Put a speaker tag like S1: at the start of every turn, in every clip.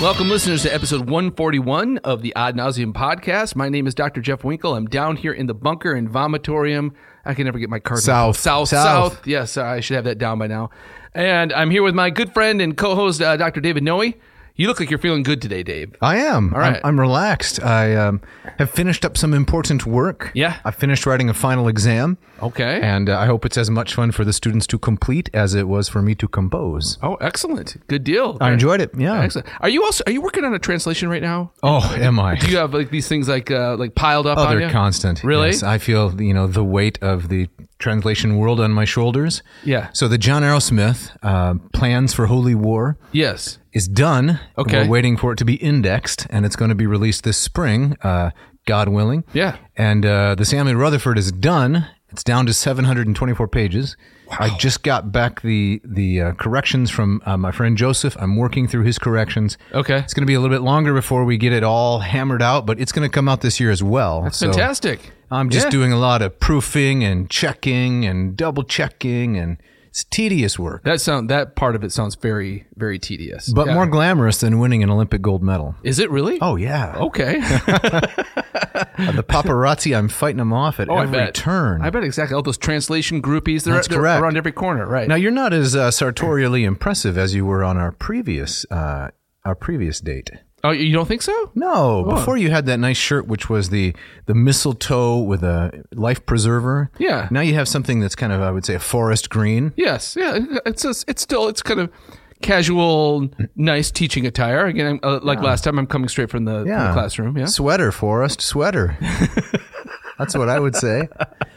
S1: Welcome, listeners, to episode 141 of the Ad Navseam podcast. My name is Dr. Jeff Winkle. I'm down here in the bunker in Vomitorium. I can never get my card.
S2: South.
S1: South,
S2: South.
S1: South. Yes, I should have that down by now. And I'm here with my good friend and co host, uh, Dr. David Noe. You look like you're feeling good today, Dave.
S2: I am.
S1: All right.
S2: I'm, I'm relaxed. I um, have finished up some important work.
S1: Yeah.
S2: I finished writing a final exam,
S1: Okay.
S2: and uh, I hope it's as much fun for the students to complete as it was for me to compose.
S1: oh, excellent. Good deal.
S2: I enjoyed it. Yeah.
S1: Excellent. Are you also are you working on a translation right now?
S2: Oh, am I?
S1: Do you have like these things like uh, like piled up
S2: Oh, they're
S1: you?
S2: constant.
S1: Really?
S2: Yes, I feel you know the weight of the translation world on my shoulders.
S1: Yeah.
S2: So the John Arrowsmith uh, plans for Holy War
S1: Yes.
S2: is done.
S1: Okay.
S2: We're waiting for it to be indexed, and it's going to be released this spring, uh, God willing.
S1: Yeah.
S2: And uh, the Samuel Rutherford is done. It's down to 724 pages. Wow. I just got back the the uh, corrections from uh, my friend Joseph. I'm working through his corrections.
S1: Okay.
S2: It's going to be a little bit longer before we get it all hammered out, but it's going to come out this year as well.
S1: That's
S2: So
S1: fantastic.
S2: I'm just
S1: Yeah.
S2: doing a lot of proofing and checking and double checking, and it's tedious work,
S1: That sound that part of it sounds very very tedious.
S2: but
S1: Yeah.
S2: more glamorous than winning an Olympic gold medal.
S1: Is it really?
S2: Oh yeah.
S1: Okay.
S2: The paparazzi, I'm fighting them off at
S1: Oh, I
S2: every
S1: bet.
S2: turn.
S1: I bet exactly. All those translation groupies, they're,
S2: That's
S1: they're
S2: correct.
S1: around every corner, right?
S2: Now you're not as uh, sartorially impressive as you were on our previous uh, our previous date.
S1: Oh, you don't think so?
S2: No, before you had that nice shirt, which was the the mistletoe with a life preserver.
S1: Yeah.
S2: Now you have something that's kind of, I would say, a forest green.
S1: Yes. Yeah. It's a, it's still it's kind of casual, nice teaching attire. Again, I'm, uh, like last time, I'm coming straight from the, from the classroom. Yeah.
S2: Sweater, forest, sweater. that's what I would say.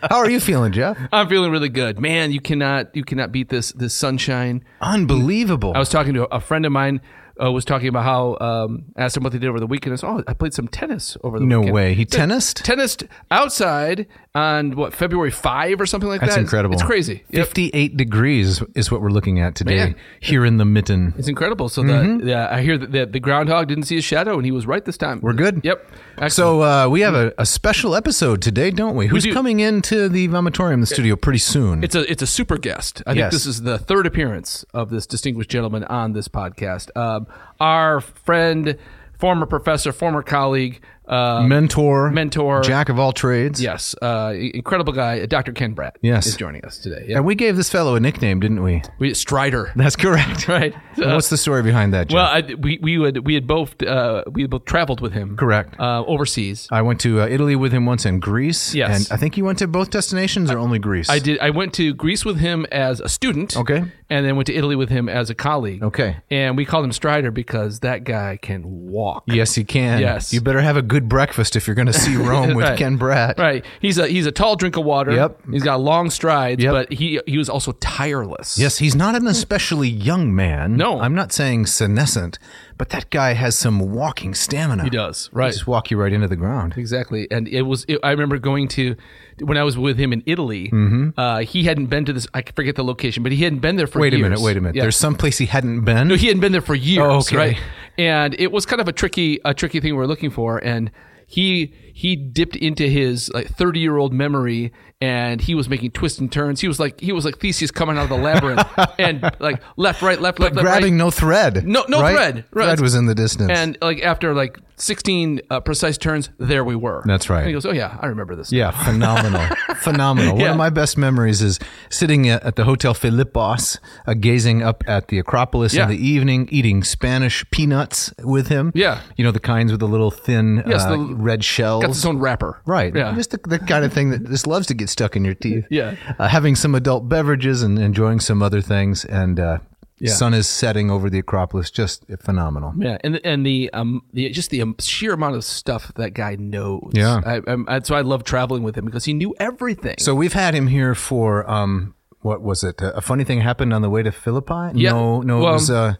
S2: How are you feeling, Jeff?
S1: I'm feeling really good, man. You cannot you cannot beat this this sunshine.
S2: Unbelievable.
S1: I was talking to a friend of mine. Uh, was talking about how um, asked him what they did over the weekend. I said, "Oh, I played some tennis over the
S2: no
S1: weekend."
S2: No way. He tennised?
S1: tennised outside on what February five or something like
S2: That's
S1: that.
S2: That's incredible.
S1: It's crazy. Yep.
S2: 58 degrees is what we're looking at today
S1: Man.
S2: here in the mitten.
S1: It's incredible. So
S2: Mm-hmm.
S1: the yeah, I hear that the, the groundhog didn't see his shadow, and he was right this time.
S2: We're good.
S1: Yep. Excellent.
S2: So uh, we have a, a special episode today, don't we? Who's
S1: do.
S2: coming into the vomitorium, the studio, pretty soon?
S1: it's a it's a super guest. I think this is the third appearance of this distinguished gentleman on this podcast. Um, our friend, former professor, former colleague, uh,
S2: mentor,
S1: mentor.
S2: jack of all trades.
S1: yes, uh, incredible guy, Dr. Ken Bratt.
S2: Yes.
S1: is joining us today. Yeah,
S2: And we gave this fellow a nickname, didn't we?
S1: we Strider.
S2: That's correct.
S1: Right.
S2: And what's the story behind that, Jeff?
S1: Well, I, we we had we had both uh, we had both traveled with him.
S2: Correct.
S1: Uh, overseas.
S2: I went to uh, Italy with him once and Greece.
S1: Yes.
S2: And I think you went to both destinations or only Greece?
S1: I did. I went to Greece with him as a student.
S2: Okay.
S1: And then went to Italy with him as a colleague.
S2: Okay.
S1: And we called him Strider because that guy can walk.
S2: Yes, he can.
S1: Yes.
S2: You better have a good breakfast if you're going to see Rome with
S1: Right.
S2: Ken Bratt.
S1: Right. He's a he's a tall drink of water.
S2: Yep.
S1: He's got long strides,
S2: Yep.
S1: but he he was also tireless.
S2: Yes, he's not an especially young man.
S1: No.
S2: I'm not saying senescent, but that guy has some walking stamina.
S1: He does. right?
S2: He'll
S1: Right.
S2: Just walk you right into the ground.
S1: Exactly, and it was. It, I remember going to when I was with him in Italy. Uh, he hadn't been to this. I forget the location, but he hadn't been there for.
S2: Mm-hmm. Wait a minute, wait a minute.
S1: Yeah.
S2: There's some place he hadn't been.
S1: No, he hadn't been there for years,
S2: Oh, okay.
S1: right? And it was kind of a tricky, a tricky thing we were looking for. And he he dipped into his like 30 year old memory, and he was making twists and turns. He was like he was like Theseus coming out of the labyrinth, and like left, right, left, left, left,
S2: grabbing
S1: right.
S2: no thread.
S1: No- no
S2: right?
S1: thread. Right.
S2: Thread was in the distance.
S1: And like after like 16 uh, precise turns, there we were.
S2: That's right.
S1: And he goes, "Oh yeah, I remember this."
S2: yeah, phenomenal, phenomenal. One of my best memories is sitting at, at the Hotel Philippos, uh, gazing up at the Acropolis
S1: Yeah.
S2: in the evening, eating Spanish peanuts with him.
S1: Yeah.
S2: you know the kinds with the little thin
S1: Yes,
S2: uh,
S1: the-
S2: red shells.
S1: Got its own wrapper.
S2: Right.
S1: Yeah.
S2: Just the, the kind of thing that just loves to get stuck in your teeth.
S1: Yeah.
S2: Uh, having some adult beverages and enjoying some other things. And uh,
S1: Yeah.
S2: sun is setting over the Acropolis. Just phenomenal.
S1: Yeah, and the, and the um the just the um, sheer amount of stuff that guy knows.
S2: Yeah.
S1: I, I, so I love traveling with him because he knew everything.
S2: So we've had him here for, um, what was it? A funny thing happened on the way to Philippi?
S1: Yeah.
S2: No, no,
S1: Well,
S2: it was. Uh,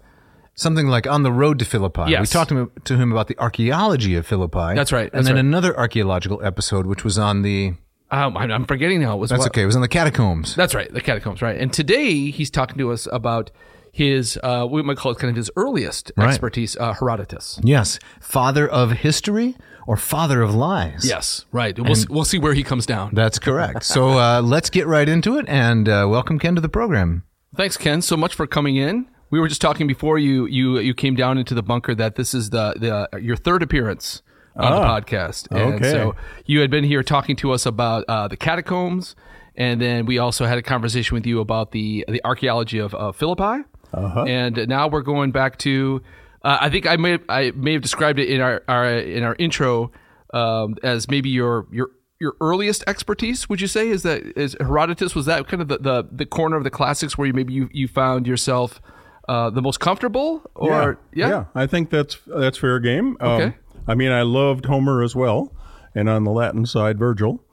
S2: something like on the road to Philippi.
S1: Yes.
S2: We talked to him, to him about the archaeology of Philippi.
S1: That's right,
S2: and then
S1: right.
S2: another archaeological episode, which was on the.
S1: Um, I'm, I'm forgetting now. It was
S2: That's
S1: what-
S2: okay. It was on the catacombs.
S1: That's right, the catacombs, right? And today he's talking to us about his, uh, we might call it kind of his earliest
S2: Right.
S1: expertise, uh, Herodotus.
S2: yes, father of history or father of lies.
S1: Yes, right. We'll, we'll see where he comes down.
S2: That's correct. so uh, let's get right into it and uh, welcome Ken to the program.
S1: Thanks, Ken, so much for coming in. We were just talking before you you you came down into the bunker that this is the the your third appearance on the podcast, and
S3: okay.
S1: so you had been here talking to us about uh, the catacombs, and then we also had a conversation with you about the the archaeology of uh, Philippi,
S3: Uh-huh.
S1: and now we're going back to. Uh, I think I may I may have described it in our, our in our intro um, as maybe your your your earliest expertise. Would you say is that is Herodotus was that kind of the, the, the corner of the classics where you maybe you, you found yourself uh, the most comfortable or
S3: yeah, I think that's that's fair game. Um,
S1: Okay.
S3: I mean, I loved Homer as well, and on the Latin side, Virgil.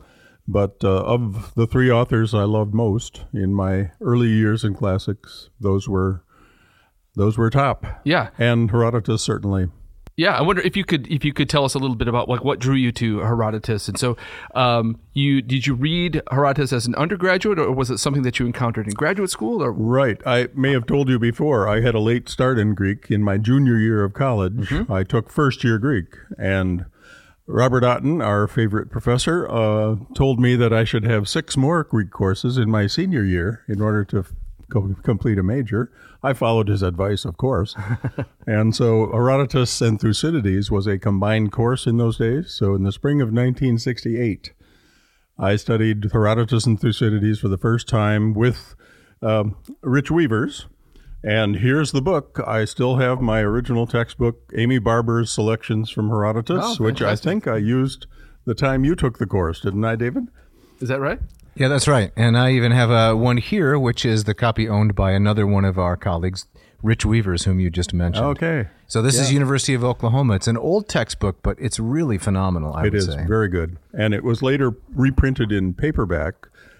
S3: But uh, of the three authors I loved most in my early years in classics, those were those were top.
S1: yeah
S3: And Herodotus certainly.
S1: Yeah I wonder if you could if you could tell us a little bit about like what drew you to Herodotus and so um, you did you read Herodotus as an undergraduate or was it something that you encountered in graduate school or
S3: Right. I may have told you before, I had a late start in Greek. In my junior year of college, I took first year Greek. And Robert Otten, our favorite professor, uh, told me that I should have six more Greek courses in my senior year in order to complete a major. I followed his advice, of course. and so Herodotus and Thucydides was a combined course in those days. So in the spring of 1968, I studied Herodotus and Thucydides for the first time with um, Rich Wevers. And here's the book. I still have my original textbook, Amy Barbour's Selections from Herodotus,
S1: Oh,
S3: which I think I used the time you took the course, didn't I, David?
S1: is that right
S2: Yeah, that's right. And I even have uh, one here, which is the copy owned by another one of our colleagues, Rich Wevers, whom you just mentioned.
S3: Okay.
S2: So this is University of Oklahoma. It's an old textbook, but it's really phenomenal. I
S3: It
S2: would
S3: is
S2: say.
S3: very good. And it was later reprinted in paperback.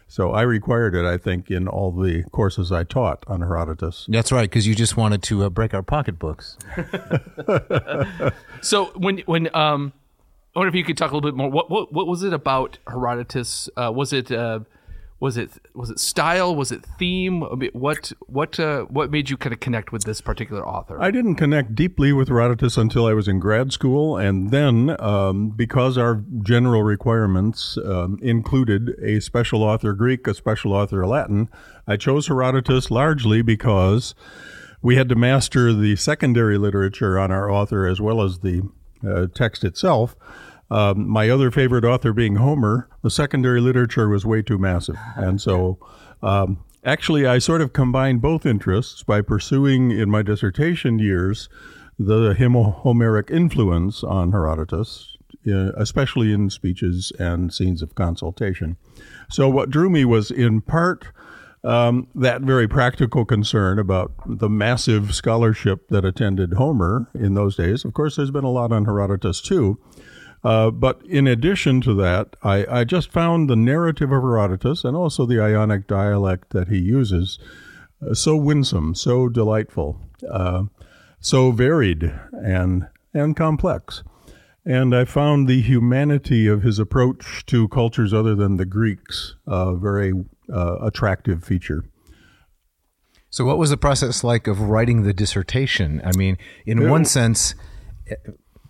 S3: So I required it, I think, in all the courses I taught on Herodotus.
S2: That's right, because you just wanted to uh, break our pocketbooks.
S1: So when when um, I wonder if you could talk a little bit more. What what what was it about Herodotus? Uh, was it uh, was it was it style? Was it theme? What what uh, what made you kind of connect with this particular author?
S3: I didn't connect deeply with Herodotus until I was in grad school, and then um, because our general requirements um, included a special author Greek, a special author Latin, I chose Herodotus largely because we had to master the secondary literature on our author as well as the uh, text itself. Um, my other favorite author being Homer, the secondary literature was way too massive. And so um, actually, I sort of combined both interests by pursuing in my dissertation years the Homeric influence on Herodotus, uh, especially in speeches and scenes of consultation. So, what drew me was in part um, that very practical concern about the massive scholarship that attended Homer in those days. Of course, there's been a lot on Herodotus too. Uh, but in addition to that, I, I just found the narrative of Herodotus and also the Ionic dialect that he uses uh, so winsome, so delightful, uh, so varied and and complex. And I found the humanity of his approach to cultures other than the Greeks a very uh, attractive feature.
S2: So, what was the process like of writing the dissertation? I mean, in one sense,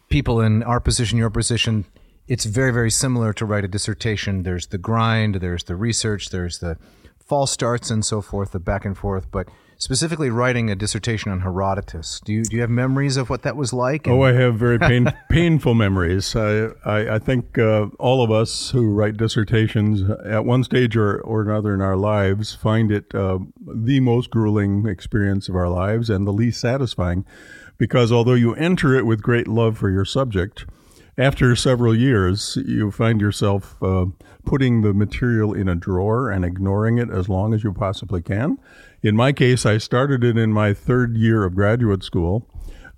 S2: people in our position, your position, it's very, very similar to write a dissertation. There's the grind, there's the research, there's the false starts and so forth, the back and forth. But specifically, writing a dissertation on Herodotus, do you do you have memories of what that was like?
S3: Oh, I have very pain, painful memories. I, I, I think uh, all of us who write dissertations at one stage or, or another in our lives find it uh, the most grueling experience of our lives and the least satisfying because although you enter it with great love for your subject, after several years, you find yourself uh, putting the material in a drawer and ignoring it as long as you possibly can. In my case, I started it in my third year of graduate school.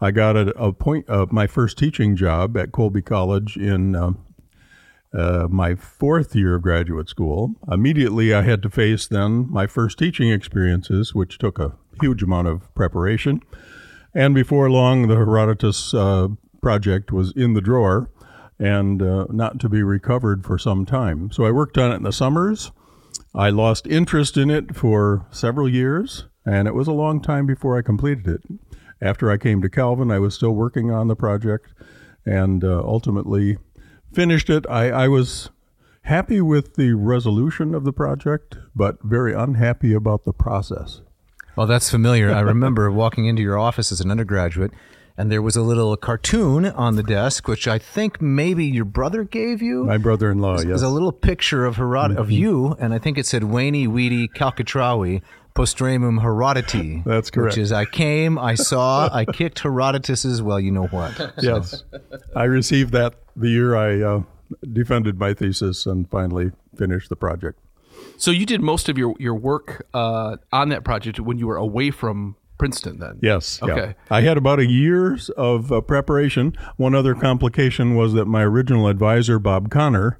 S3: I got a, a point uh, my first teaching job at Colby College in uh, uh, my fourth year of graduate school. Immediately, I had to face then my first teaching experiences, which took a huge amount of preparation. And before long, the Herodotus uh, project was in the drawer and uh, not to be recovered for some time. So I worked on it in the summers. I lost interest in it for several years, and it was a long time before I completed it. After I came to Calvin, I was still working on the project and uh, ultimately finished it. I, I was happy with the resolution of the project, but very unhappy about the process.
S2: Well, that's familiar. I remember walking into your office as an undergraduate, and there was a little cartoon on the desk, which I think maybe your brother gave you.
S3: My brother-in-law, yes.
S2: There's a little picture of Herod- of you, and I think it said Wayne Weedy Calcatrawi postramum Herodoti.
S3: That's correct.
S2: Which is I came, I saw, I kicked Herodotus's. Well, you know what?
S3: Yes, I received that the year I uh, defended my thesis and finally finished the project.
S1: So you did most of your your work uh, on that project when you were away from Princeton. Then
S3: Yes. yeah.
S1: Okay.
S3: I had about a year's of uh, preparation. One other complication was that my original advisor, Bob Connor,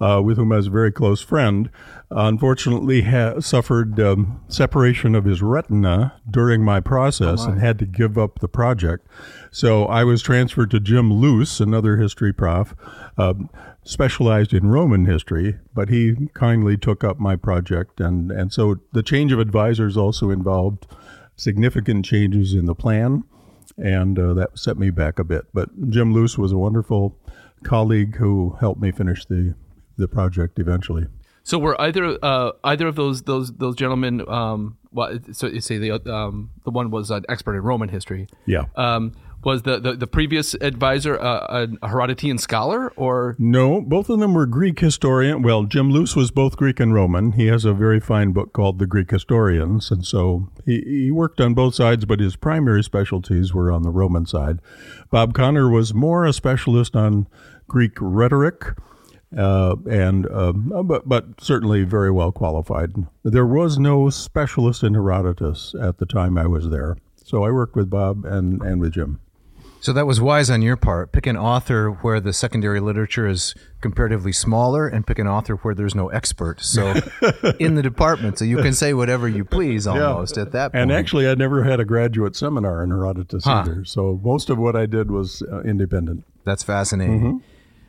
S3: uh, with whom I was a very close friend, unfortunately ha- suffered um, separation of his retina during my process and had to give up the project. So I was transferred to Jim Luce, another history prof, uh, specialized in Roman history, but he kindly took up my project. And, and so the change of advisors also involved significant changes in the plan, and uh, that set me back a bit. But Jim Luce was a wonderful colleague who helped me finish the, the project eventually.
S1: So were either uh, either of those those those gentlemen? Um, well, so you say the um, the one was an expert in Roman history.
S3: Yeah.
S1: Um, was the, the, the previous advisor a Herodotian scholar or
S3: No, both of them were Greek historian. Well, Jim Luce was both Greek and Roman. He has a very fine book called The Greek Historians, and so he, he worked on both sides, but his primary specialties were on the Roman side. Bob Connor was more a specialist on Greek rhetoric, uh, and uh, but but certainly very well qualified. There was no specialist in Herodotus at the time I was there, so I worked with Bob and and with Jim.
S2: So that was wise on your part. Pick an author where the secondary literature is comparatively smaller, and pick an author where there's no expert. So in the department, so you can say whatever you please almost at that point.
S3: And actually, I never had a graduate seminar in Herodotus
S2: Huh.
S3: either. So most of what I did was uh, independent.
S2: That's fascinating.
S3: Mm-hmm.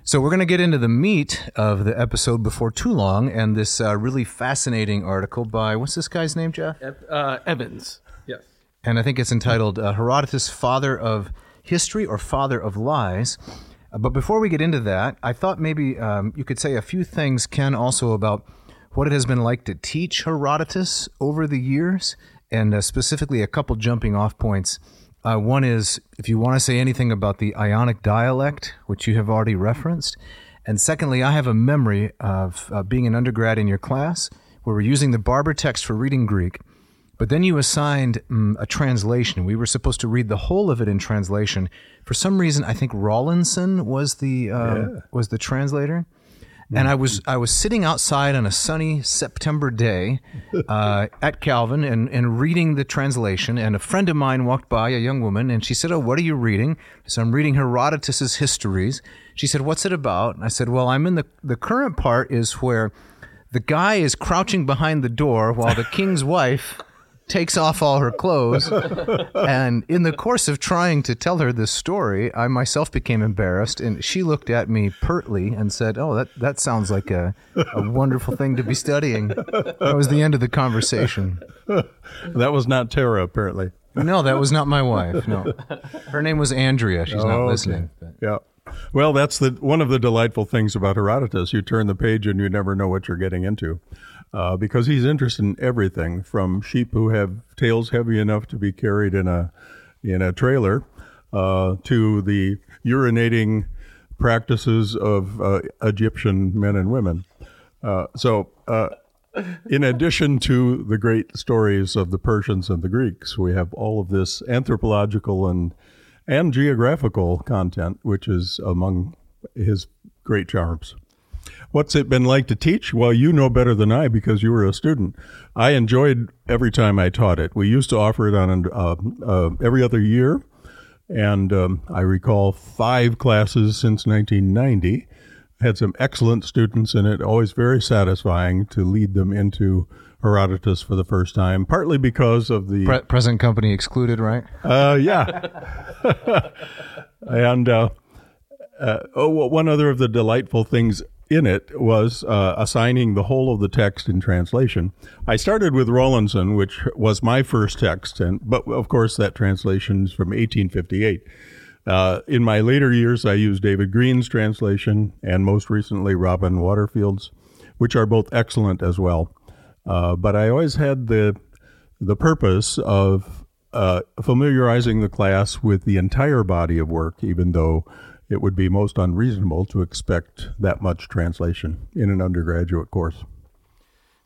S2: So we're going to get into the meat of the episode before too long, and this uh, really fascinating article by what's this guy's name, Jeff?
S1: uh, Evans? Yes.
S2: and I think it's entitled uh, Herodotus, Father of History or Father of Lies. Uh, but before we get into that, I thought maybe um, you could say a few things, Ken, also about what it has been like to teach Herodotus over the years, and uh, specifically a couple jumping off points. Uh, one is if you want to say anything about the Ionic dialect, which you have already referenced. And secondly, I have a memory of uh, being an undergrad in your class where we're using the Barbour text for reading Greek. But then you assigned mm, a translation. We were supposed to read the whole of it in translation. For some reason, I think Rawlinson was the uh, was the translator. And I was I was sitting outside on a sunny September day uh, at Calvin and, and reading the translation. And a friend of mine walked by, a young woman, and she said, "Oh, what are you reading?" So I'm reading Herodotus's Histories. She said, "What's it about?" And I said, "Well, I'm in the the current part is where the guy is crouching behind the door while the king's wife takes off all her clothes. and in the course of trying to tell her this story, I myself became embarrassed, and she looked at me pertly and said, "Oh, that that sounds like a, a wonderful thing to be studying." That was the end of the conversation.
S3: That was not Tara, apparently.
S2: No, that was not my wife. No, her name was Andrea. She's not listening. but-
S3: Yeah. Well, that's the one of the delightful things about Herodotus. You turn the page and you never know what you're getting into, uh, because he's interested in everything from sheep who have tails heavy enough to be carried in a in a trailer, uh, to the urinating practices of uh, Egyptian men and women. Uh, so. Uh, in addition to the great stories of the Persians and the Greeks, we have all of this anthropological and and geographical content, which is among his great charms. What's it been like to teach? Well, you know better than I because you were a student. I enjoyed every time I taught it. We used to offer it on uh, uh, every other year, and um, I recall five classes since 1990. Had some excellent students in it. Always very satisfying to lead them into Herodotus for the first time, partly because of the
S2: Pre- present company excluded, right?
S3: uh, yeah. and uh, uh, oh, well, one other of the delightful things in it was uh, assigning the whole of the text in translation. I started with Rawlinson, which was my first text, and but of course that translation is from 1858. Uh, in my later years, I used David Grene's translation and most recently Robin Waterfield's, which are both excellent as well. Uh, but I always had the the purpose of uh, familiarizing the class with the entire body of work, even though it would be most unreasonable to expect that much translation in an undergraduate course.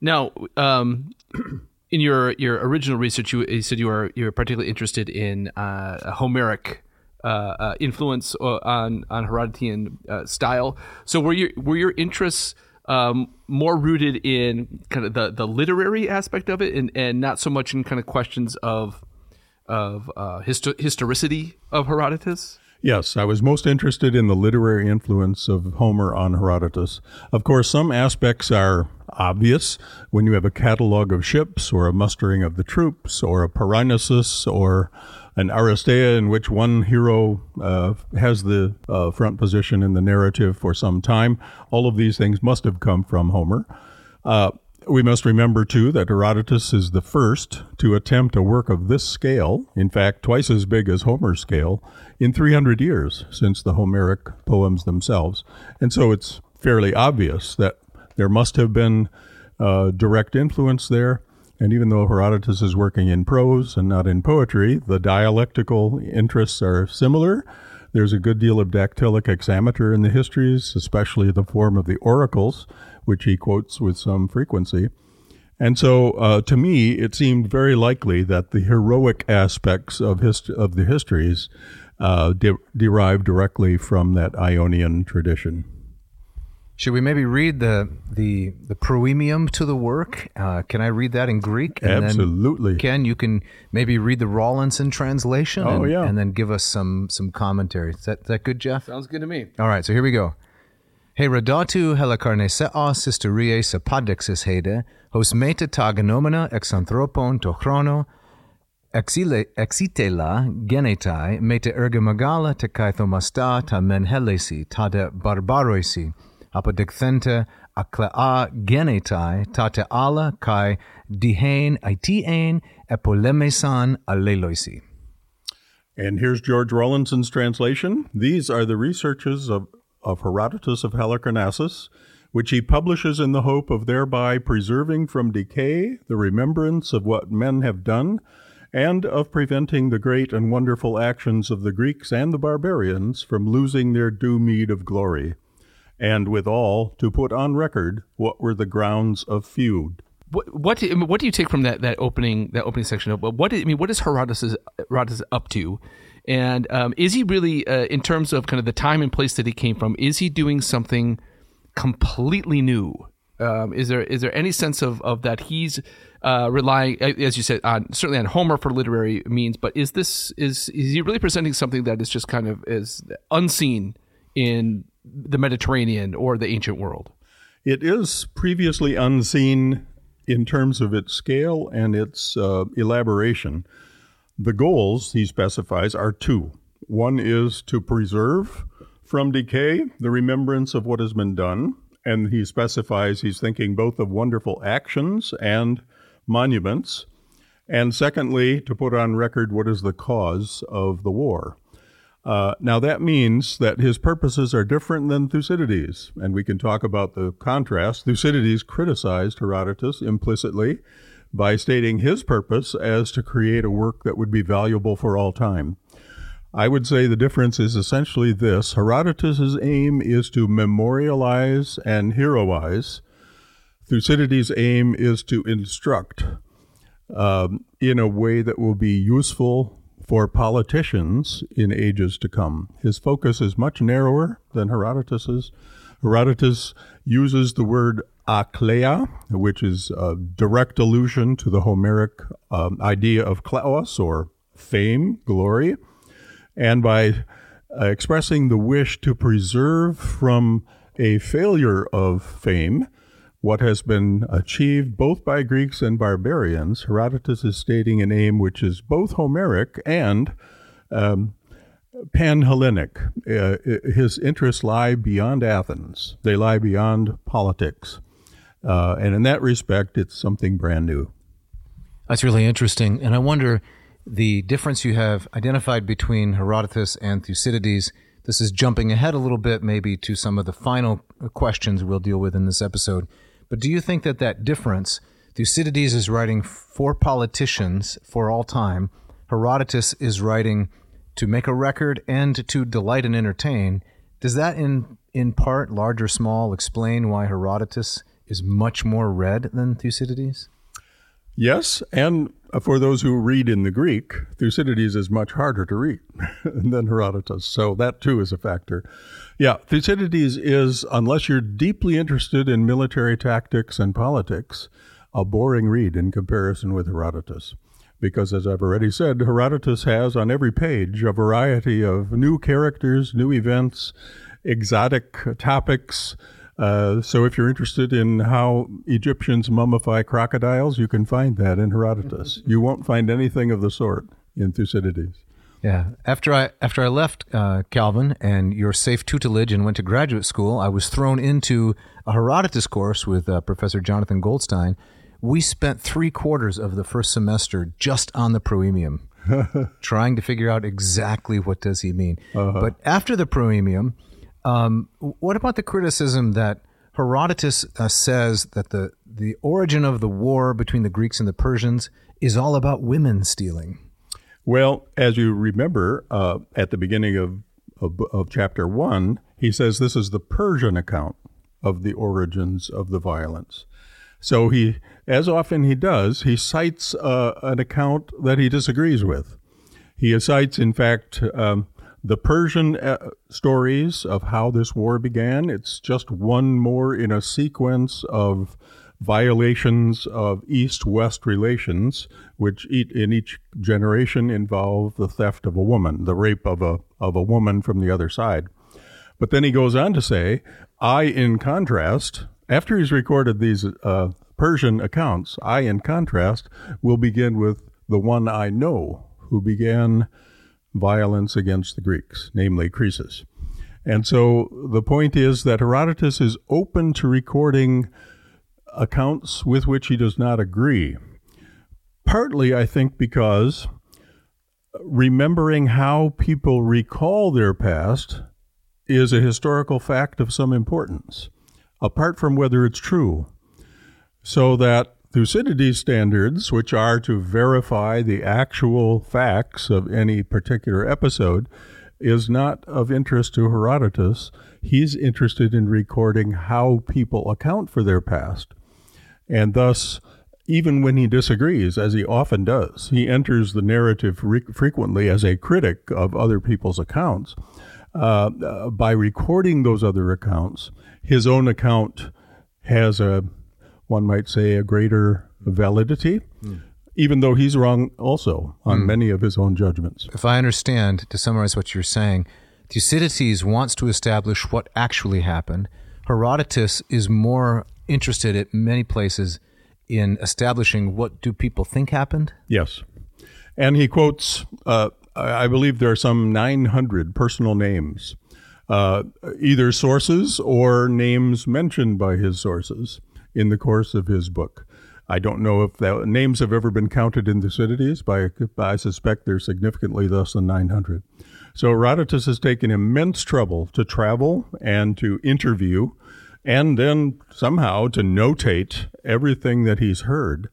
S1: Now, um, in your your original research, you, you said you were you were particularly interested in uh, Homeric uh, uh, influence on on Herodotean uh, style. So, were your were your interests um, more rooted in kind of the, the literary aspect of it, and, and not so much in kind of questions of of uh, histo- historicity of Herodotus?
S3: Yes, I was most interested in the literary influence of Homer on Herodotus. Of course, some aspects are obvious when you have a catalog of ships, or a mustering of the troops, or a Paraenesis, or an Aristeia in which one hero uh, has the uh, front position in the narrative for some time. All of these things must have come from Homer. Uh, we must remember, too, that Herodotus is the first to attempt a work of this scale, in fact, twice as big as Homer's scale, in 300 years since the Homeric poems themselves. And so it's fairly obvious that there must have been uh, direct influence there. And even though Herodotus is working in prose and not in poetry, the dialectical interests are similar. There's a good deal of dactylic hexameter in the histories, especially the form of the oracles, which he quotes with some frequency. And so, uh, to me, it seemed very likely that the heroic aspects of, hist- of the histories uh, de- derive directly from that Ionian tradition.
S2: Should we maybe read the the the proemium to the work? Uh, can I read that in Greek? And
S3: Absolutely.
S2: Then, Ken, you can maybe read the Rawlinson translation.
S3: Oh,
S2: and,
S3: yeah.
S2: and then give us some some commentary. Is that is that good, Jeff?
S1: Sounds good to me.
S2: All right, so here we go. Herodatu helicarneseos histories apodexis hede, hos meta tagonomena exanthropon to chrono, exile, exitela genetai meta ergamagala te kaithomasta ta menhelesi ta de barbaroisi, apodexente aklea genetai ta te ala kai dihain aitien epolemesan aleloisi.
S3: And here's George Rawlinson's translation. These are the researches of, of Herodotus of Halicarnassus, which he publishes in the hope of thereby preserving from decay the remembrance of what men have done, and of preventing the great and wonderful actions of the Greeks and the barbarians from losing their due meed of glory, and withal to put on record what were the grounds of feud.
S1: What what do, what do you take from that that opening that opening section? What I mean, what is Herodotus Herodotus up to? And um, is he really, uh, in terms of kind of the time and place that he came from, is he doing something completely new? Um, is there is there any sense of, of that he's uh, relying, as you said, on certainly on Homer for literary means? But is this is is he really presenting something that is just kind of is unseen in the Mediterranean or the ancient world?
S3: It is previously unseen in terms of its scale and its uh, elaboration. The goals he specifies are two. One is to preserve from decay the remembrance of what has been done, and he specifies he's thinking both of wonderful actions and monuments. And secondly, to put on record what is the cause of the war. Uh, now, that means that his purposes are different than Thucydides, and we can talk about the contrast. Thucydides criticized Herodotus implicitly by stating his purpose as to create a work that would be valuable for all time. I would say the difference is essentially this Herodotus's aim is to memorialize and heroize. Thucydides' aim is to instruct um, in a way that will be useful for politicians in ages to come. His focus is much narrower than Herodotus's. Herodotus uses the word akleia, which is a direct allusion to the Homeric um, idea of kleos, or fame, glory. And by uh, expressing the wish to preserve from a failure of fame, what has been achieved both by Greeks and barbarians, Herodotus is stating an aim which is both Homeric and um, pan Hellenic. Uh, his interests lie beyond Athens, they lie beyond politics. Uh, and in that respect, it's something brand new.
S2: That's really interesting. And I wonder the difference you have identified between Herodotus and Thucydides. This is jumping ahead a little bit, maybe to some of the final questions we'll deal with in this episode. But do you think that that difference, Thucydides is writing for politicians for all time, Herodotus is writing to make a record and to delight and entertain, does that in in part, large or small, explain why Herodotus is much more read than Thucydides?
S3: Yes, and for those who read in the Greek, Thucydides is much harder to read than Herodotus. So that too is a factor. Yeah, Thucydides is, unless you're deeply interested in military tactics and politics, a boring read in comparison with Herodotus because, as I've already said, Herodotus has on every page a variety of new characters, new events, exotic topics. Uh, so, if you're interested in how Egyptians mummify crocodiles, you can find that in Herodotus. You won't find anything of the sort in Thucydides.
S2: Yeah. After I after I left uh, Calvin and your safe tutelage and went to graduate school, I was thrown into a Herodotus course with uh, Professor Jonathan Goldstein, we spent three quarters of the first semester just on the proemium, trying to figure out exactly what does he mean. Uh-huh. But after the proemium, um, what about the criticism that Herodotus uh, says that the the origin of the war between the Greeks and the Persians is all about women stealing?
S3: Well, as you remember, uh, at the beginning of, of, of chapter one, he says this is the Persian account of the origins of the violence. So he, as often he does, he cites uh, an account that he disagrees with. He cites, in fact, um, the Persian uh, stories of how this war began. It's just one more in a sequence of violations of east-west relations, which in each generation involve the theft of a woman, the rape of a of a woman from the other side. But then he goes on to say, I, in contrast, after he's recorded these uh, Persian accounts, I, in contrast, will begin with the one I know who began violence against the Greeks, namely Croesus. And so the point is that Herodotus is open to recording accounts with which he does not agree. Partly, I think, because remembering how people recall their past is a historical fact of some importance apart from whether it's true. So that Thucydides standards, which are to verify the actual facts of any particular episode, is not of interest to Herodotus. He's interested in recording how people account for their past. And thus, even when he disagrees, as he often does, he enters the narrative re- frequently as a critic of other people's accounts. Uh, by recording those other accounts, his own account has a, one might say, a greater validity, mm. even though he's wrong also on mm. many of his own judgments.
S2: If I understand, to summarize what you're saying, Thucydides wants to establish what actually happened. Herodotus is more interested at many places in establishing what do people think happened.
S3: Yes, and he quotes. Uh, I believe there are some 900 personal names uh, either sources or names mentioned by his sources in the course of his book. I don't know if the names have ever been counted in Thucydides, but I suspect they're significantly less than 900. So Herodotus has taken immense trouble to travel and to interview and then somehow to notate everything that he's heard.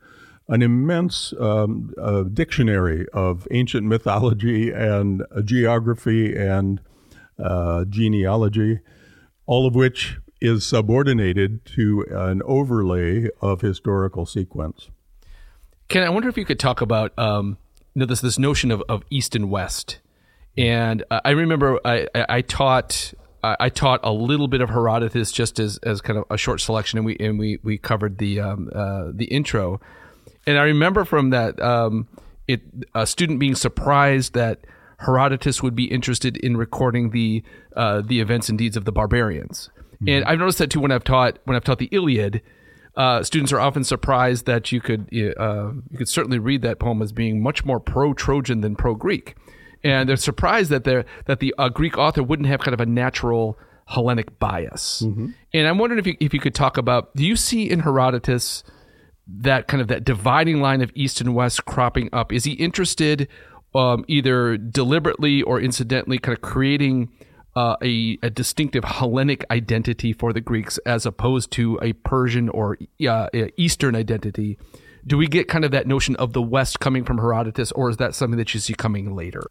S3: An immense um, uh, dictionary of ancient mythology and geography and uh, genealogy, all of which is subordinated to an overlay of historical sequence.
S1: Ken, I wonder if you could talk about um, you know, this this notion of, of East and West. And uh, I remember I, I taught I taught a little bit of Herodotus just as, as kind of a short selection, and we and we we covered the um, uh, the intro. And I remember from that um, it a student being surprised that Herodotus would be interested in recording the uh, the events and deeds of the barbarians. Mm-hmm. And I've noticed that too when I've taught when I've taught the Iliad. uh, students are often surprised that you could uh, you could certainly read that poem as being much more pro Trojan than pro Greek, and they're surprised that they that the uh, Greek author wouldn't have kind of a natural Hellenic bias. And I'm wondering if you if you could talk about do you see in Herodotus that kind of that dividing line of East and West cropping up? Is he interested um, either deliberately or incidentally kind of creating uh, a, a distinctive Hellenic identity for the Greeks as opposed to a Persian or uh, Eastern identity? Do we get kind of that notion of the West coming from Herodotus, or is that something that you see coming later?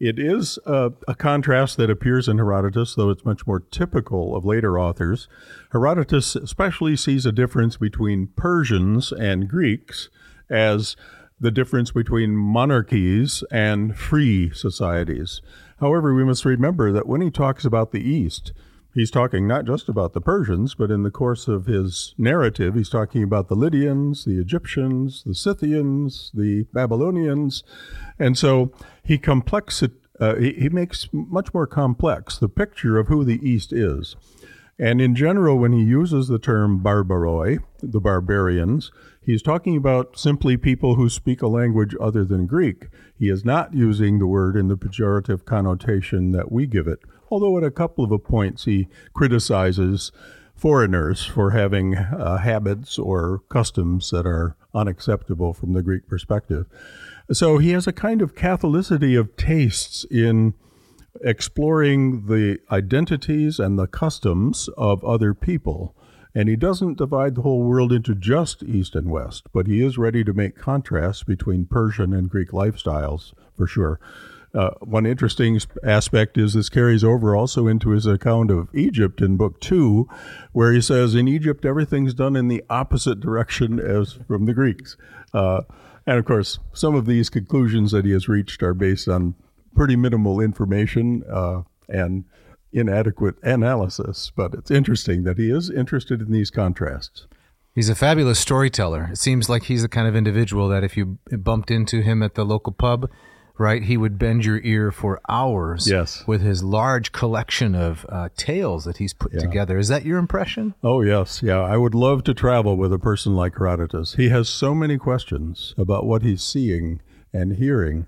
S3: It is a, a, contrast that appears in Herodotus, though it's much more typical of later authors. Herodotus especially sees a difference between Persians and Greeks as the difference between monarchies and free societies. However, we must remember that when he talks about the East, he's talking not just about the Persians, but in the course of his narrative, he's talking about the Lydians, the Egyptians, the Scythians, the Babylonians. And so he complex it, uh, he, he makes much more complex the picture of who the East is. And in general, when he uses the term barbaroi, the barbarians, he's talking about simply people who speak a language other than Greek. He is not using the word in the pejorative connotation that we give it, although at a couple of points he criticizes foreigners for having uh, habits or customs that are unacceptable from the Greek perspective. So he has a kind of Catholicity of tastes in exploring the identities and the customs of other people. And he doesn't divide the whole world into just East and West, but he is ready to make contrasts between Persian and Greek lifestyles for sure. Uh, one interesting aspect is this carries over also into his account of Egypt in Book Two, where he says, In Egypt, everything's done in the opposite direction as from the Greeks. Uh, and of course, some of these conclusions that he has reached are based on pretty minimal information uh, and inadequate analysis, but it's interesting that he is interested in these contrasts.
S2: He's a fabulous storyteller. It seems like he's the kind of individual that if you bumped into him at the local pub, right, he would bend your ear for hours
S3: yes.
S2: with his large collection of uh, tales that he's put yeah. together. Is that your impression?
S3: Oh, yes. Yeah. I would love to travel with a person like Herodotus. He has so many questions about what he's seeing and hearing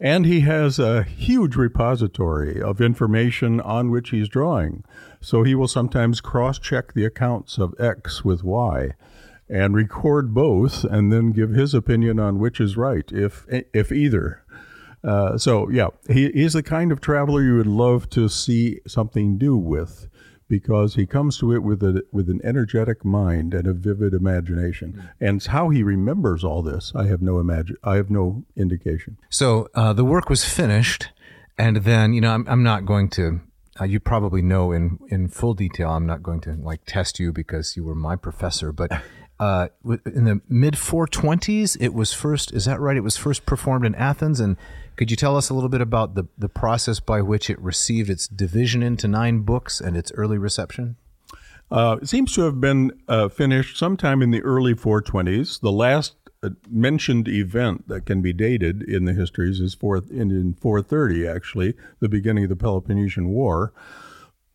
S3: and he has a huge repository of information on which he's drawing. So he will sometimes cross check the accounts of X with Y and record both and then give his opinion on which is right, if, if either. Uh, so, yeah, he, he's the kind of traveler you would love to see something do with because he comes to it with a with an energetic mind and a vivid imagination. Mm-hmm. And how he remembers all this, I have no imagine, I have no indication.
S2: So uh, the work was finished, and then you know I'm, I'm not going to. Uh, you probably know in in full detail. I'm not going to like test you because you were my professor, but. Uh, in the mid 420s, it was first. Is that right? It was first performed in Athens, and could you tell us a little bit about the, the process by which it received its division into nine books and its early reception?
S3: Uh, it seems to have been uh, finished sometime in the early 420s. The last uh, mentioned event that can be dated in the histories is in, in 430, actually, the beginning of the Peloponnesian War.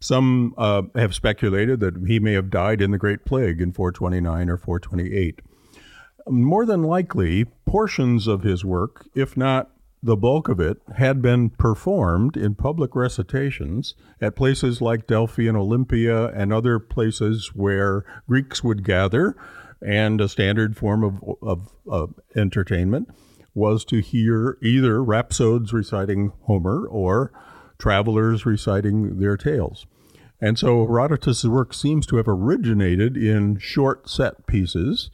S3: Some uh, have speculated that he may have died in the Great Plague in 429 or 428. More than likely, portions of his work, if not the bulk of it had been performed in public recitations at places like Delphi and Olympia and other places where Greeks would gather, and a standard form of, of, of entertainment was to hear either rhapsodes reciting Homer or travelers reciting their tales. And so Herodotus' work seems to have originated in short set pieces.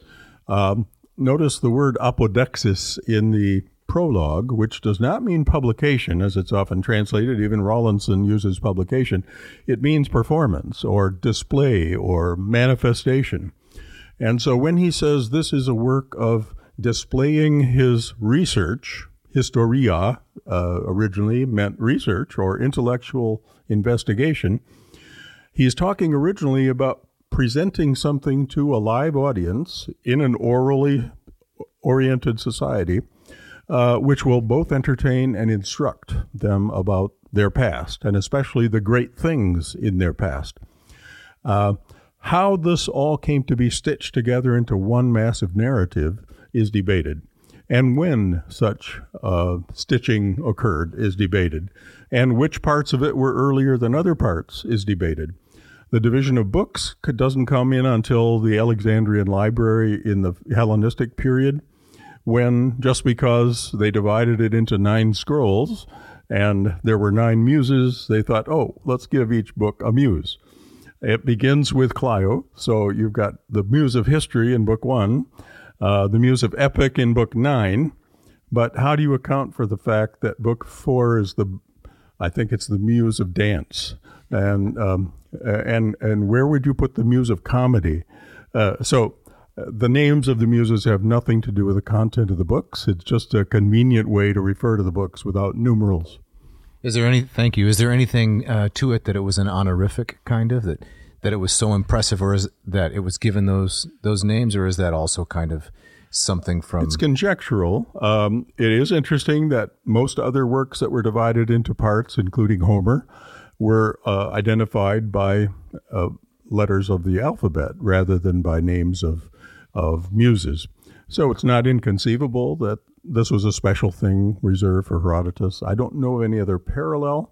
S3: Um, notice the word apodexis in the prologue, which does not mean publication as it's often translated. Even Rawlinson uses publication. It means performance or display or manifestation. And so when he says this is a work of displaying his research, historia uh, originally meant research or intellectual investigation, he's talking originally about presenting something to a live audience in an orally oriented society uh, which will both entertain and instruct them about their past, and especially the great things in their past. Uh, How this all came to be stitched together into one massive narrative is debated. And when such uh, stitching occurred is debated. And which parts of it were earlier than other parts is debated. The division of books doesn't come in until the Alexandrian library in the Hellenistic period, when just because they divided it into nine scrolls and there were nine muses, they thought, oh, let's give each book a muse. It begins with Clio, so you've got the muse of history in book one, uh, the muse of epic in book nine. But how do you account for the fact that book four is the, I think it's the muse of dance, and um, and and where would you put the muse of comedy? Uh, so uh, the names of the muses have nothing to do with the content of the books. It's just a convenient way to refer to the books without numerals.
S2: Is there any? Thank you. Is there anything uh, to it that it was an honorific kind of that that it was so impressive, or is that it was given those those names, or is that also kind of something from?
S3: It's conjectural. Um, it is interesting that most other works that were divided into parts, including Homer, were uh, identified by uh, letters of the alphabet rather than by names of of muses. So it's not inconceivable that this was a special thing reserved for Herodotus. I don't know of any other parallel,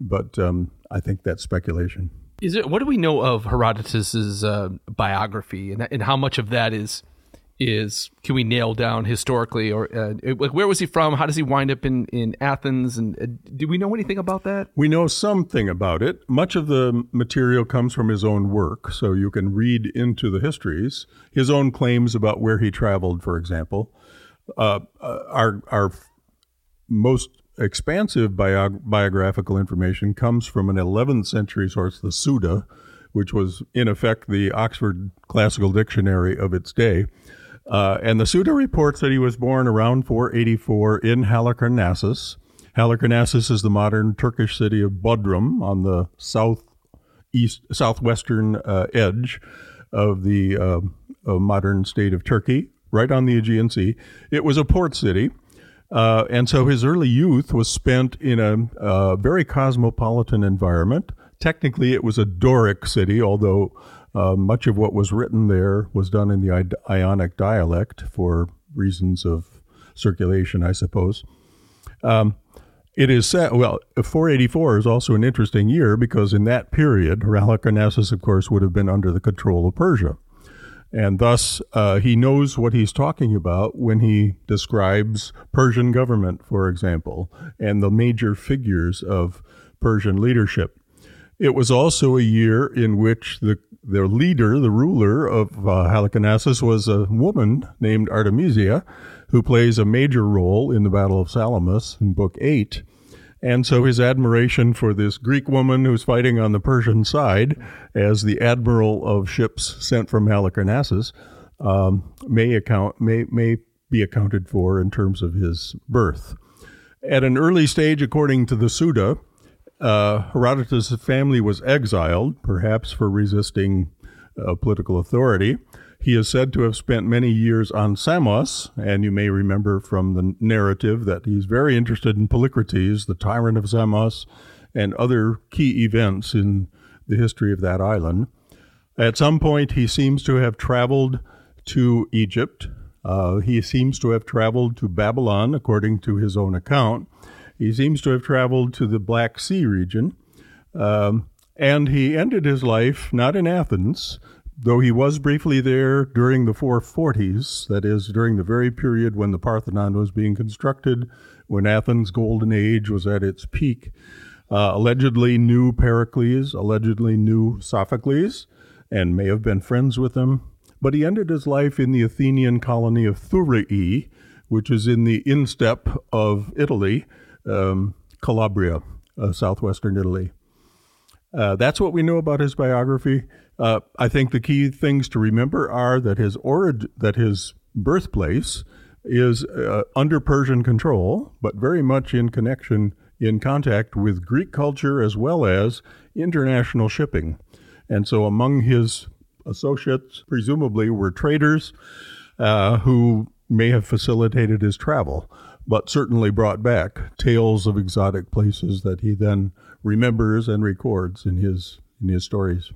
S3: but um, I think that's speculation.
S1: Is it? What do we know of Herodotus's uh, biography, and, and how much of that is is can we nail down historically, or uh, like where was he from? How does he wind up in in Athens? And uh, do we know anything about that?
S3: We know something about it. Much of the material comes from his own work, so you can read into the histories. His own claims about where he traveled, for example, uh, uh are are most expansive bio- biographical information comes from an 11th century source, the Suda, which was in effect the Oxford Classical Dictionary of its day. Uh, and the Suda reports that he was born around 484 in Halicarnassus. Halicarnassus is the modern Turkish city of Bodrum on the southeast, southwestern uh, edge of the uh, modern state of Turkey, right on the Aegean Sea. It was a port city. Uh, and so his early youth was spent in a, a, very cosmopolitan environment. Technically, it was a Doric city, although uh, much of what was written there was done in the Ionic dialect for reasons of circulation, I suppose. Um, it is said, well, 484 is also an interesting year because in that period, Halicarnassus, of course, would have been under the control of Persia. And thus, uh, he knows what he's talking about when he describes Persian government, for example, and the major figures of Persian leadership. It was also a year in which the, the leader, the ruler of uh, Halicarnassus, was a woman named Artemisia, who plays a major role in the Battle of Salamis in Book 8. And so his admiration for this Greek woman who's fighting on the Persian side as the admiral of ships sent from Halicarnassus um, may account may may be accounted for in terms of his birth. At an early stage, according to the Suda, uh, Herodotus' family was exiled, perhaps for resisting uh, political authority. He is said to have spent many years on Samos, and you may remember from the narrative that he's very interested in Polycrates, the tyrant of Samos, and other key events in the history of that island. At some point, he seems to have traveled to Egypt. Uh, he seems to have traveled to Babylon, according to his own account. He seems to have traveled to the Black Sea region. Um, and he ended his life not in Athens, though he was briefly there during the 440s, that is, during the very period when the Parthenon was being constructed, when Athens' golden age was at its peak, uh, allegedly knew Pericles, allegedly knew Sophocles, and may have been friends with them. But he ended his life in the Athenian colony of Thurii, which is in the instep of Italy, um, Calabria, uh, southwestern Italy. Uh, that's what we know about his biography. Uh, I think the key things to remember are that his orig- that his birthplace is uh, under Persian control, but very much in connection, in contact with Greek culture as well as international shipping. And so, among his associates, presumably, were traders uh, who may have facilitated his travel, but certainly brought back tales of exotic places that he then remembers and records in his in his stories.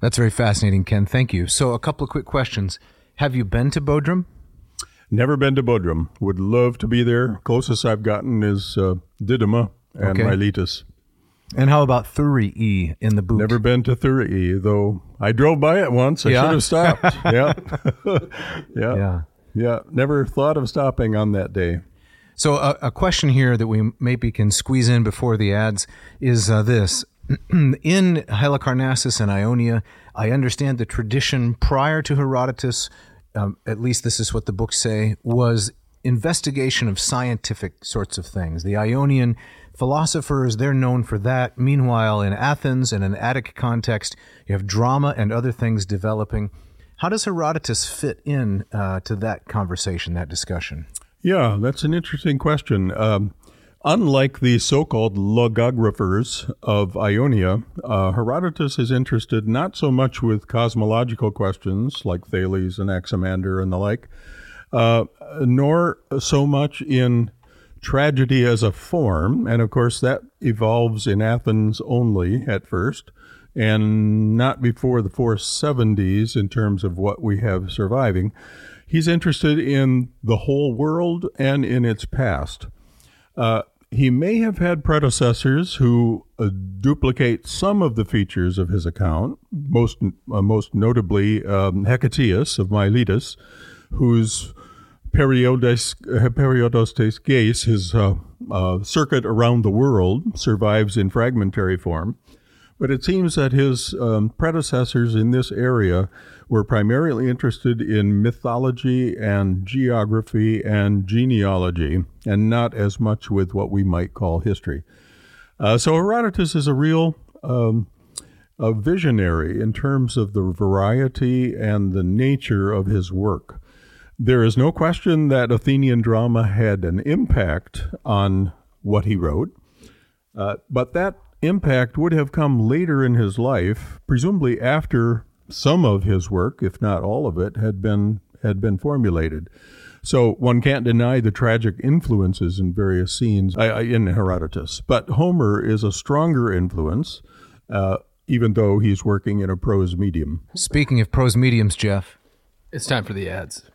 S2: That's very fascinating, Ken. Thank you. So, a couple of quick questions. Have you been to Bodrum?
S3: Never been to Bodrum. Would love to be there. Closest I've gotten is uh, Didyma and
S2: Okay.
S3: Miletus.
S2: And how about Thurii in the boot?
S3: Never been to Thurii, though I drove by it once. I
S2: Yeah?
S3: should have stopped. yeah. yeah.
S2: Yeah.
S3: Yeah. Never thought of stopping on that day.
S2: So, a, a question here that we maybe can squeeze in before the ads is uh, this. in Halicarnassus and Ionia, I understand the tradition prior to Herodotus, um, at least this is what the books say, was investigation of scientific sorts of things. The Ionian philosophers, they're known for that. Meanwhile, in Athens and an Attic context, you have drama and other things developing. How does Herodotus fit in uh, to that conversation, that discussion?
S3: Yeah, that's an interesting question. Um, unlike the so called logographers of Ionia, uh, Herodotus is interested not so much with cosmological questions like Thales and Anaximander and the like, uh, nor so much in tragedy as a form. And of course, that evolves in Athens only at first, and not before the 470s in terms of what we have surviving. He's interested in the whole world and in its past. Uh, he may have had predecessors who uh, duplicate some of the features of his account, most uh, most notably um, Hecataeus of Miletus, whose Periodes, uh, Periodostes Geis, his uh, uh, circuit around the world, survives in fragmentary form. But it seems that his um, predecessors in this area were primarily interested in mythology and geography and genealogy, and not as much with what we might call history. Uh, so Herodotus is a real um, a visionary in terms of the variety and the nature of his work. There is no question that Athenian drama had an impact on what he wrote, uh, but that impact would have come later in his life, presumably after some of his work, if not all of it, had been had been formulated. So one can't deny the tragic influences in various scenes in Herodotus. But Homer is a stronger influence, uh, even though he's working in a prose medium.
S2: Speaking of prose mediums, Jeff,
S1: It's time for the ads.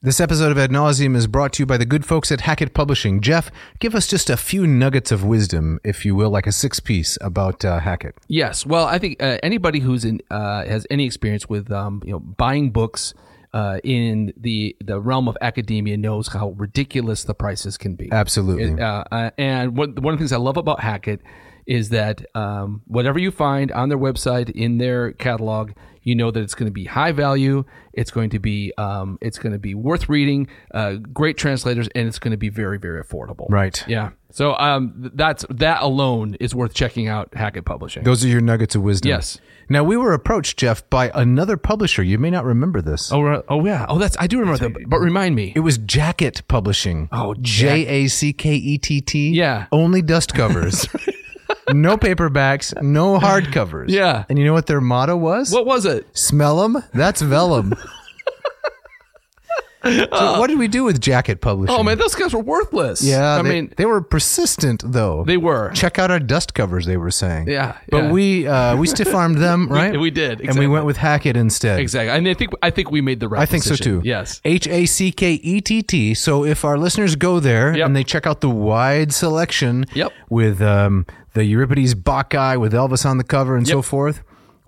S2: This episode of Ad Navseam is brought to you by the good folks at Hackett Publishing. Jeff, give us just a few nuggets of wisdom, if you will, like a six piece about uh, Hackett.
S1: Yes. Well, I think uh, anybody who's in uh, has any experience with um, you know buying books uh, in the the realm of academia knows how ridiculous the prices can be.
S2: Absolutely.
S1: Uh, uh, and one one of the things I love about Hackett is that um, whatever you find on their website in their catalog, you know that it's going to be high value. It's going to be um, it's going to be worth reading. Uh, great translators, and it's going to be very very affordable.
S2: Right.
S1: Yeah. So um, that's that alone is worth checking out Hackett Publishing.
S2: Those are your nuggets of wisdom.
S1: Yes.
S2: Now, we were approached, Jeff, by another publisher. You may not remember this.
S1: Oh, oh yeah. Oh, that's I do remember that. But remind me.
S2: It was Jacket Publishing.
S1: Oh,
S2: J A C K E T T.
S1: Yeah.
S2: Only dust covers. no paperbacks, no hardcovers.
S1: Yeah.
S2: And you know what their motto was?
S1: What was it?
S2: Smell 'em? That's vellum. So what did we do with Jacket Publishing?
S1: Oh man, those guys were worthless.
S2: Yeah,
S1: I
S2: they,
S1: mean
S2: they were persistent though.
S1: they were.
S2: Check out our dust covers. They were saying.
S1: Yeah,
S2: but
S1: yeah.
S2: we uh, we stiff armed them, right?
S1: we did,
S2: and we went with Hackett instead.
S1: Exactly. And I think I think we made the right.
S2: I think so too.
S1: Yes.
S2: H A C K E T T. So if our listeners go there
S1: Yep.
S2: and they check out the wide selection
S1: Yep.
S2: with um, the Euripides Bacchae with Elvis on the cover and so forth,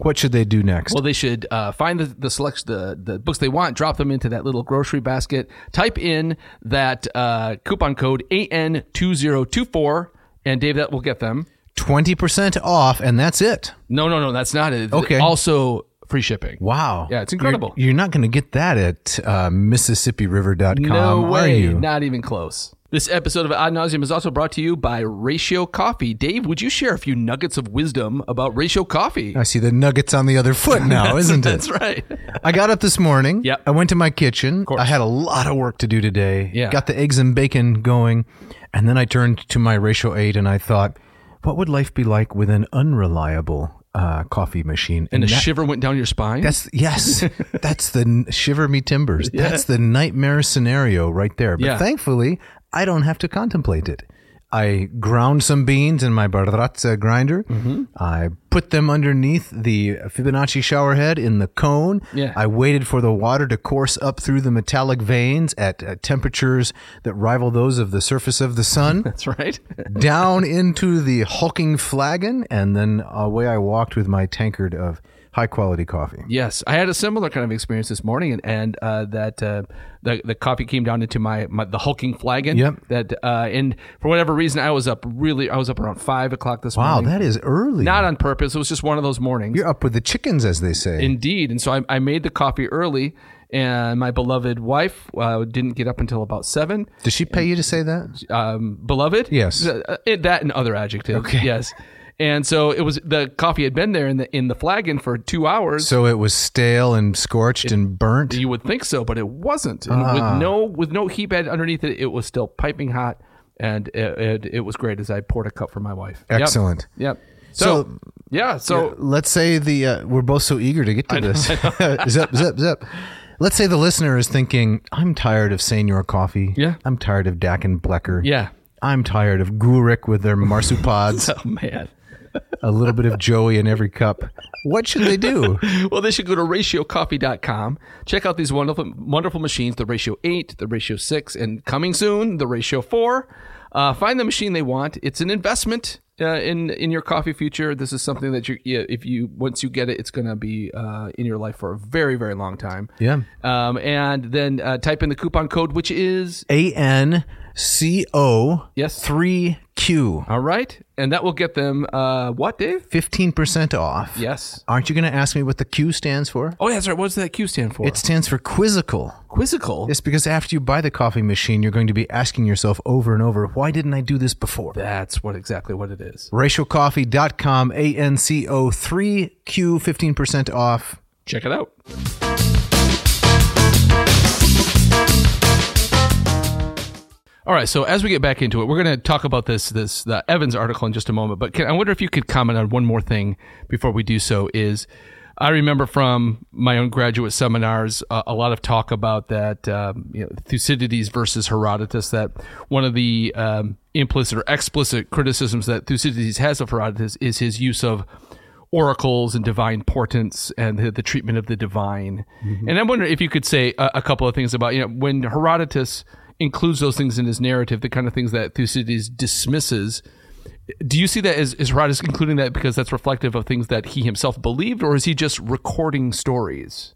S2: what should they do next?
S1: Well, they should uh, find the the selection the the books they want, drop them into that little grocery basket, type in that uh, coupon code AN two zero two four, and Dave, that will get them.
S2: 20% off, and that's it.
S1: No, no, no, that's not it.
S2: Okay.
S1: Also free shipping.
S2: Wow.
S1: Yeah, it's incredible.
S2: You're, you're not going to get that at uh, MississippiRiver.com,
S1: No
S2: are
S1: way,
S2: you?
S1: not even close. This episode of Ad Navseam is also brought to you by Ratio Coffee. Dave, would you share a few nuggets of wisdom about Ratio Coffee?
S2: I see the nuggets on the other foot now, isn't it?
S1: That's right.
S2: I got up this morning.
S1: Yep.
S2: I went to my kitchen. I had a lot of work to do today.
S1: Yeah.
S2: Got the eggs and bacon going. And then I turned to my ratio eight and I thought, what would life be like with an unreliable uh, coffee machine?
S1: And a
S2: that-
S1: shiver went down your spine.
S2: That's yes, that's the shiver me timbers. That's the nightmare scenario right there. But
S1: Yeah.
S2: thankfully, I don't have to contemplate it. I ground some beans in my Baratza grinder.
S1: Mm-hmm.
S2: I put them underneath the Fibonacci shower head in the cone.
S1: Yeah.
S2: I waited for the water to course up through the metallic veins at uh, temperatures that rival those of the surface of the sun.
S1: That's right.
S2: down into the hulking flagon, and then away I walked with my tankard of high quality coffee.
S1: Yes, I had a similar kind of experience this morning, and, and uh, that uh, the the coffee came down into my, my the hulking flagon.
S2: Yep.
S1: That uh, and for whatever reason, I was up really. I was up around five o'clock this
S2: Wow,
S1: morning.
S2: Wow, that is early.
S1: Not on purpose. It was just one of those mornings.
S2: You're up with the chickens, as they say.
S1: Indeed, and so I, I made the coffee early, and my beloved wife uh, didn't get up until about seven.
S2: Does she pay you to say that?
S1: Um, beloved,
S2: Yes.
S1: Uh, it- that and other adjectives.
S2: Okay.
S1: Yes, and so it was the coffee had been there in the in the flagon for two hours.
S2: So it was stale and scorched and burnt.
S1: You would think so, but it wasn't. And
S2: Ah.
S1: with no with no heat bed underneath it, it was still piping hot, and it, it, it was great as I poured a cup for my wife.
S2: Excellent.
S1: Yep.
S2: So-
S1: So, yeah. So
S2: Let's say the uh, we're both so eager to get to this. zip, zip, zip. Let's say the listener is thinking, "I'm tired of Senior Coffee.
S1: Yeah.
S2: I'm tired of Dak and Blecker.
S1: yeah.
S2: I'm tired of Gurik with their marsupods.
S1: Oh man.
S2: a little bit of Joey in every cup. What should they do?
S1: Well, they should go to ratiocoffee.com. Check out these wonderful, wonderful machines the Ratio 8, the Ratio 6, and coming soon, the Ratio 4. Uh, find the machine they want. It's an investment uh, in in your coffee future. This is something that you, yeah, if you once you get it, it's going to be uh, in your life for a very, very long time.
S2: Yeah.
S1: Um, and then uh, type in the coupon code, which is
S2: A N C O
S1: Yes.
S2: three Q.
S1: all right, and that will get them uh, what, Dave?
S2: Fifteen percent off.
S1: Yes.
S2: Aren't you going to ask me what the Q stands for?
S1: Oh, yeah, that's right. What does that Q stand for?
S2: It stands for quizzical.
S1: quizzical.
S2: It's because after you buy the coffee machine, you're going to be asking yourself over and over, why didn't I do this before?
S1: That's what exactly what it is.
S2: RatioCoffee.com, A N C O 3Q, 15% off.
S1: Check it out. All right, so as we get back into it, we're going to talk about this this the Evans article in just a moment. But Ken, I wonder if you could comment on one more thing before we do so. Is I remember from my own graduate seminars uh, a lot of talk about that um, you know, Thucydides versus Herodotus. That one of the um, implicit or explicit criticisms that Thucydides has of Herodotus is his use of oracles and divine portents and the, the treatment of the divine. And I'm wondering if you could say a, a couple of things about, you know, when Herodotus includes those things in his narrative, the kind of things that Thucydides dismisses. Do you see that as, as Herodotus including that because that's reflective of things that he himself believed, or is he just recording stories?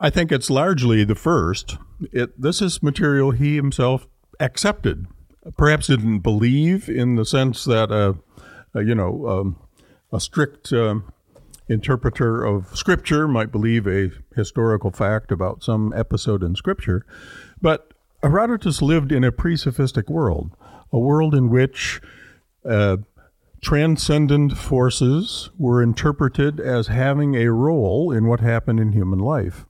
S3: I think it's largely the first. It, this is material he himself accepted. Perhaps didn't believe in the sense that, uh, uh, you know, um, a strict um interpreter of Scripture might believe a historical fact about some episode in Scripture. But Herodotus lived in a pre sophistic world, a world in which uh, transcendent forces were interpreted as having a role in what happened in human life.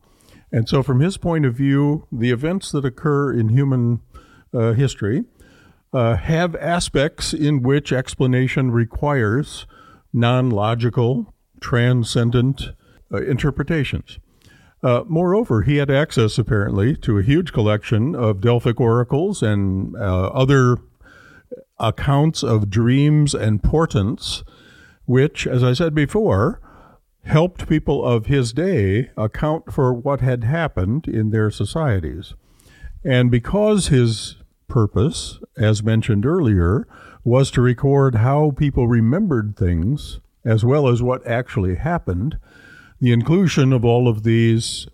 S3: And so, from his point of view, the events that occur in human uh, history uh, have aspects in which explanation requires non logical, transcendent uh, interpretations. Uh, moreover, he had access, apparently, to a huge collection of Delphic oracles and uh, other accounts of dreams and portents, which, as I said before, helped people of his day account for what had happened in their societies. And because his purpose, as mentioned earlier, was to record how people remembered things as well as what actually happened, the inclusion of all of these,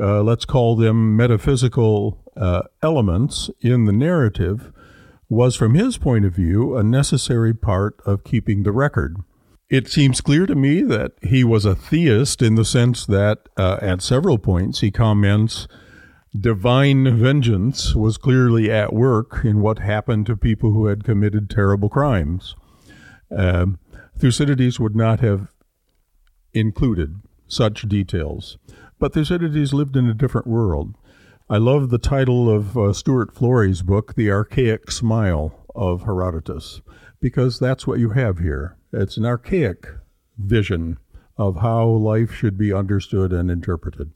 S3: uh, let's call them metaphysical uh, elements in the narrative, was from his point of view a necessary part of keeping the record. It seems clear to me that he was a theist in the sense that uh, at several points he comments divine vengeance was clearly at work in what happened to people who had committed terrible crimes. Um, Thucydides would not have included such details. But Thucydides lived in a different world. I love the title of uh, Stewart Flory's book, The Archaic Smile of Herodotus, because that's what you have here. It's an archaic vision of how life should be understood and interpreted.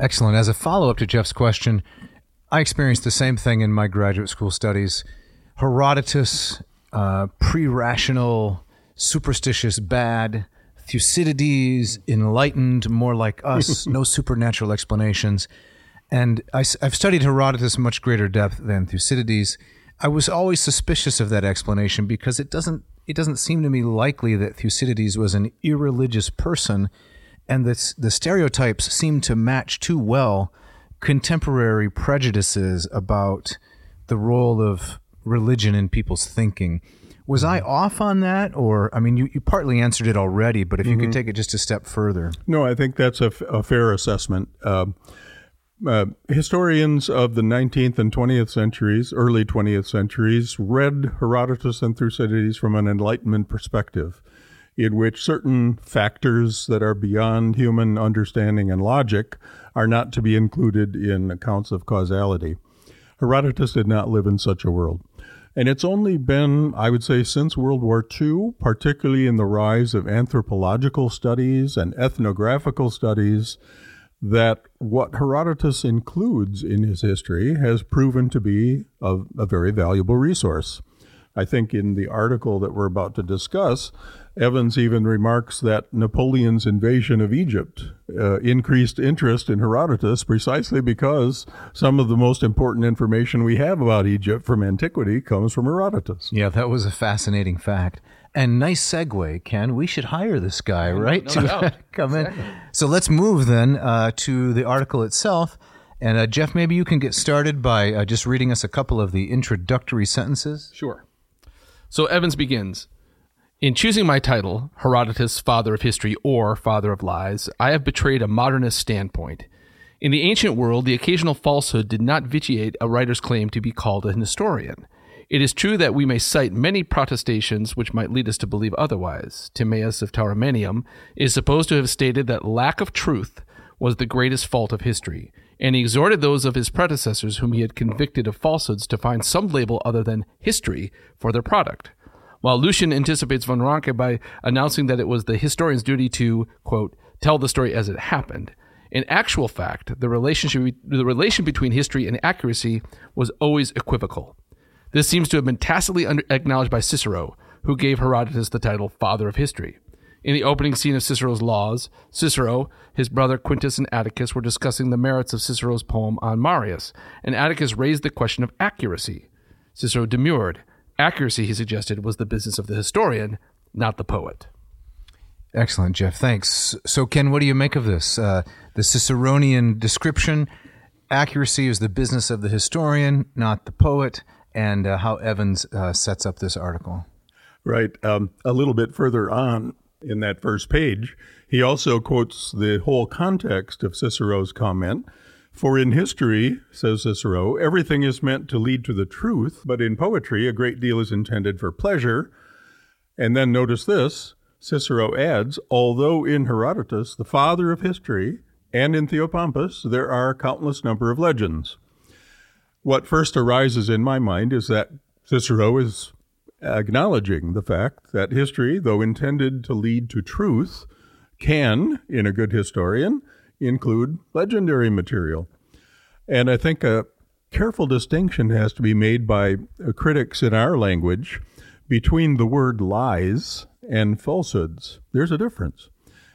S2: Excellent. As a follow up to Jeff's question, I experienced the same thing in my graduate school studies. Herodotus, uh, pre rational, superstitious, bad. Thucydides, enlightened, more like us, no supernatural explanations. And I, have studied Herodotus much greater depth than Thucydides. I was always suspicious of that explanation because it doesn't it doesn't seem to me likely that Thucydides was an irreligious person, and that the stereotypes seem to match too well contemporary prejudices about the role of religion in people's thinking. Was I off on that? Or, I mean, you, you partly answered it already, but if you could take it just a step further.
S3: No, I think that's a, f- a fair assessment. Uh, uh, historians of the 19th and 20th centuries, early 20th centuries, read Herodotus and Thucydides from an Enlightenment perspective, in which certain factors that are beyond human understanding and logic are not to be included in accounts of causality. Herodotus did not live in such a world. And it's only been, I would say, since World War II, particularly in the rise of anthropological studies and ethnographical studies, that what Herodotus includes in his history has proven to be a, a, very valuable resource. I think in the article that we're about to discuss, Evans even remarks that Napoleon's invasion of Egypt uh, increased interest in Herodotus precisely because some of the most important information we have about Egypt from antiquity comes from Herodotus.
S2: Yeah, that was a fascinating fact. And nice segue, Ken. We should hire this guy, right?
S1: No to
S2: come in. So let's move then uh, to the article itself. And uh, Jeff, maybe you can get started by uh, just reading us a couple of the introductory sentences.
S1: Sure. So Evans begins In choosing my title, Herodotus, Father of History or Father of Lies, I have betrayed a modernist standpoint. In the ancient world, the occasional falsehood did not vitiate a writer's claim to be called an historian. It is true that we may cite many protestations which might lead us to believe otherwise. Timaeus of Tauromenium is supposed to have stated that lack of truth was the greatest fault of history, and he exhorted those of his predecessors whom he had convicted of falsehoods to find some label other than history for their product. While Lucian anticipates von Ranke by announcing that it was the historian's duty to, quote, tell the story as it happened. In actual fact, the relationship the relation between history and accuracy was always equivocal. This seems to have been tacitly acknowledged by Cicero, who gave Herodotus the title Father of History. In the opening scene of Cicero's Laws, Cicero, his brother Quintus, and Atticus were discussing the merits of Cicero's poem on Marius, and Atticus raised the question of accuracy. Cicero demurred. Accuracy, he suggested, was the business of the historian, not the poet.
S2: Excellent, Jeff. Thanks. So, Ken, what do you make of this? Uh, the Ciceronian description accuracy is the business of the historian, not the poet, and uh, how Evans uh, sets up this article.
S3: Right. Um, a little bit further on in that first page, he also quotes the whole context of Cicero's comment. For in history, says Cicero, everything is meant to lead to the truth, but in poetry, a great deal is intended for pleasure. And then notice this Cicero adds, although in Herodotus, the father of history, and in Theopompus, there are a countless number of legends. What first arises in my mind is that Cicero is acknowledging the fact that history, though intended to lead to truth, can, in a good historian, include legendary material. And I think a careful distinction has to be made by uh, critics in our language between the word lies and falsehoods. There's a difference.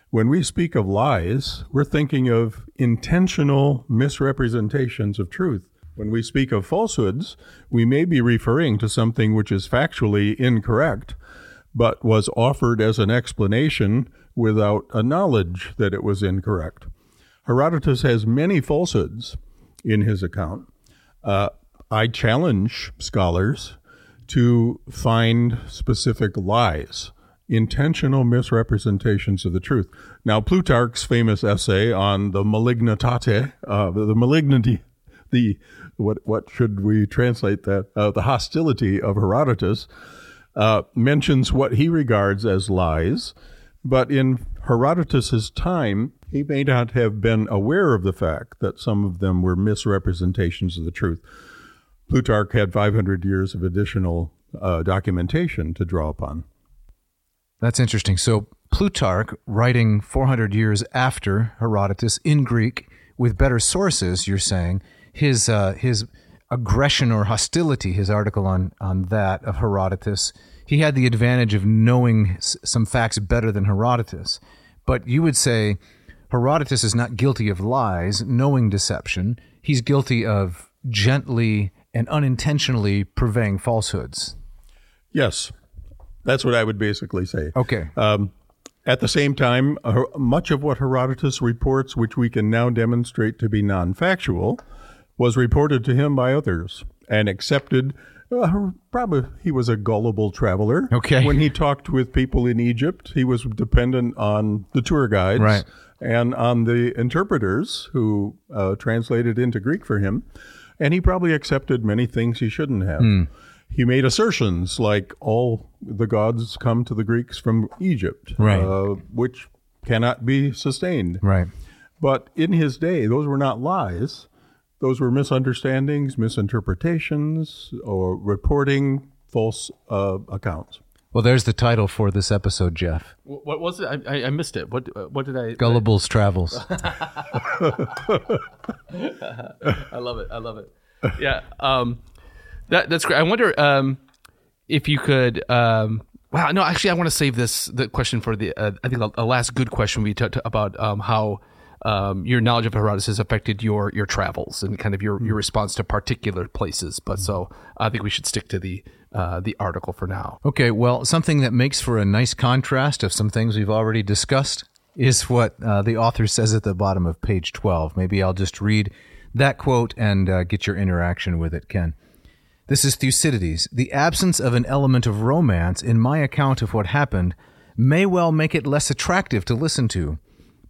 S3: When we speak of lies, we're thinking of intentional misrepresentations of truth. When we speak of falsehoods, we may be referring to something which is factually incorrect, but was offered as an explanation without a knowledge that it was incorrect. Herodotus has many falsehoods in his account. Uh, I challenge scholars to find specific lies, intentional misrepresentations of the truth. Now, Plutarch's famous essay on the malignitate, uh, the malignity, the what what should we translate that? Uh, the hostility of Herodotus uh, mentions what he regards as lies, but in Herodotus's time, he may not have been aware of the fact that some of them were misrepresentations of the truth. Plutarch had 500 years of additional uh, documentation to draw upon.
S2: That's interesting. So Plutarch, writing 400 years after Herodotus in Greek with better sources, you're saying, his uh, his aggression or hostility, his article on on that of Herodotus, he had the advantage of knowing s- some facts better than Herodotus. But you would say Herodotus is not guilty of lies, knowing deception. He's guilty of gently and unintentionally purveying falsehoods.
S3: Yes, that's what I would basically say.
S2: Okay.
S3: Um, at the same time, uh, much of what Herodotus reports, which we can now demonstrate to be non factual, was reported to him by others and accepted. Uh, probably he was a gullible traveler.
S2: Okay.
S3: When he talked with people in Egypt, he was dependent on the tour guides
S2: Right.
S3: and on the interpreters who uh, translated into Greek for him. And he probably accepted many things he shouldn't have. He made assertions like all the gods come to the Greeks from Egypt,
S2: Right.
S3: uh, which cannot be sustained.
S2: Right.
S3: But in his day, those were not lies. Those were misunderstandings, misinterpretations, or reporting false uh, accounts.
S2: Well, there's the title for this episode, Jeff.
S1: What, what was it? I, I, I missed it. What what did I?
S2: Gullible's Travels.
S1: I love it. I love it. Yeah. Um, that that's great. I wonder um, if you could. Um, wow. No, actually, I want to save this the question for the. Uh, I think a, a last good question we talked about um, how. Um, your knowledge of Herodotus has affected your your travels and kind of your, your response to particular places. But so I think we should stick to the uh, the article for now.
S2: Okay, well, something that makes for a nice contrast of some things we've already discussed is what uh, the author says at the bottom of page 12. Maybe I'll just read that quote and uh, get your interaction with it, Ken. This is Thucydides. The absence of an element of romance in my account of what happened may well make it less attractive to listen to.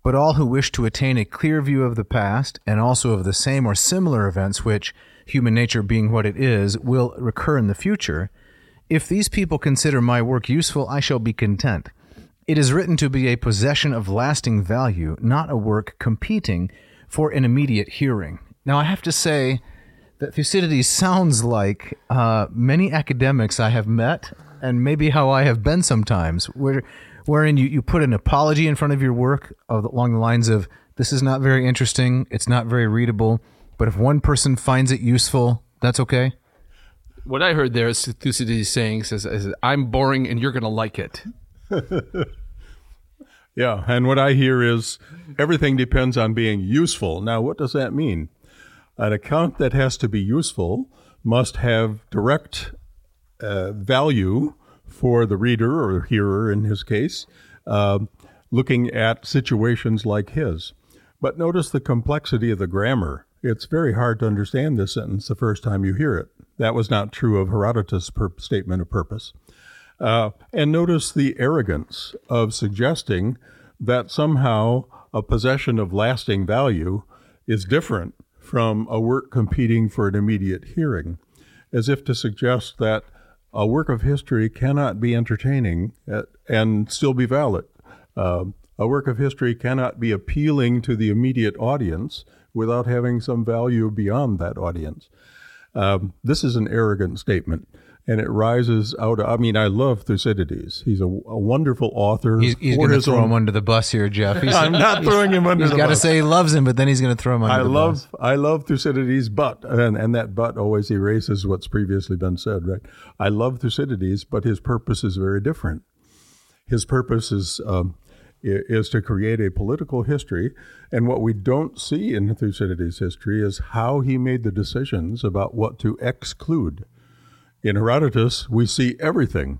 S2: But all who wish to attain a clear view of the past, and also of the same or similar events which, human nature being what it is, will recur in the future, if these people consider my work useful, I shall be content. It is written to be a possession of lasting value, not a work competing for an immediate hearing. Now, I have to say that Thucydides sounds like uh, many academics I have met, and maybe how I have been sometimes, where, wherein you, you put an apology in front of your work of, along the lines of, this is not very interesting, it's not very readable, but if one person finds it useful, that's okay.
S1: What I heard there is Thucydides saying says, says I'm boring and you're going to like it.
S3: Yeah, and what I hear is everything depends on being useful. Now, what does that mean? An account that has to be useful must have direct uh, value for the reader or hearer in his case, uh, looking at situations like his. But notice the complexity of the grammar. It's very hard to understand this sentence the first time you hear it. That was not true of Herodotus' per- statement of purpose. Uh, and notice the arrogance of suggesting that somehow a possession of lasting value is different from a work competing for an immediate hearing, as if to suggest that a work of history cannot be entertaining and still be valid. Uh, a work of history cannot be appealing to the immediate audience without having some value beyond that audience. Um, this is an arrogant statement, and it rises out. Of, I mean, I love Thucydides. He's a, a wonderful author.
S2: He's, he's going to throw
S3: own-
S2: him under the bus here, Jeff. He's,
S3: I'm not throwing him under
S2: he's got to say he loves him, but then he's going to throw him under
S3: I
S2: the
S3: love
S2: bus.
S3: I love Thucydides, but and, and that but always erases what's previously been said, right? I love Thucydides, but his purpose is very different. His purpose is um, is to create a political history, and what we don't see in Thucydides' history is how he made the decisions about what to exclude. In Herodotus, we see everything.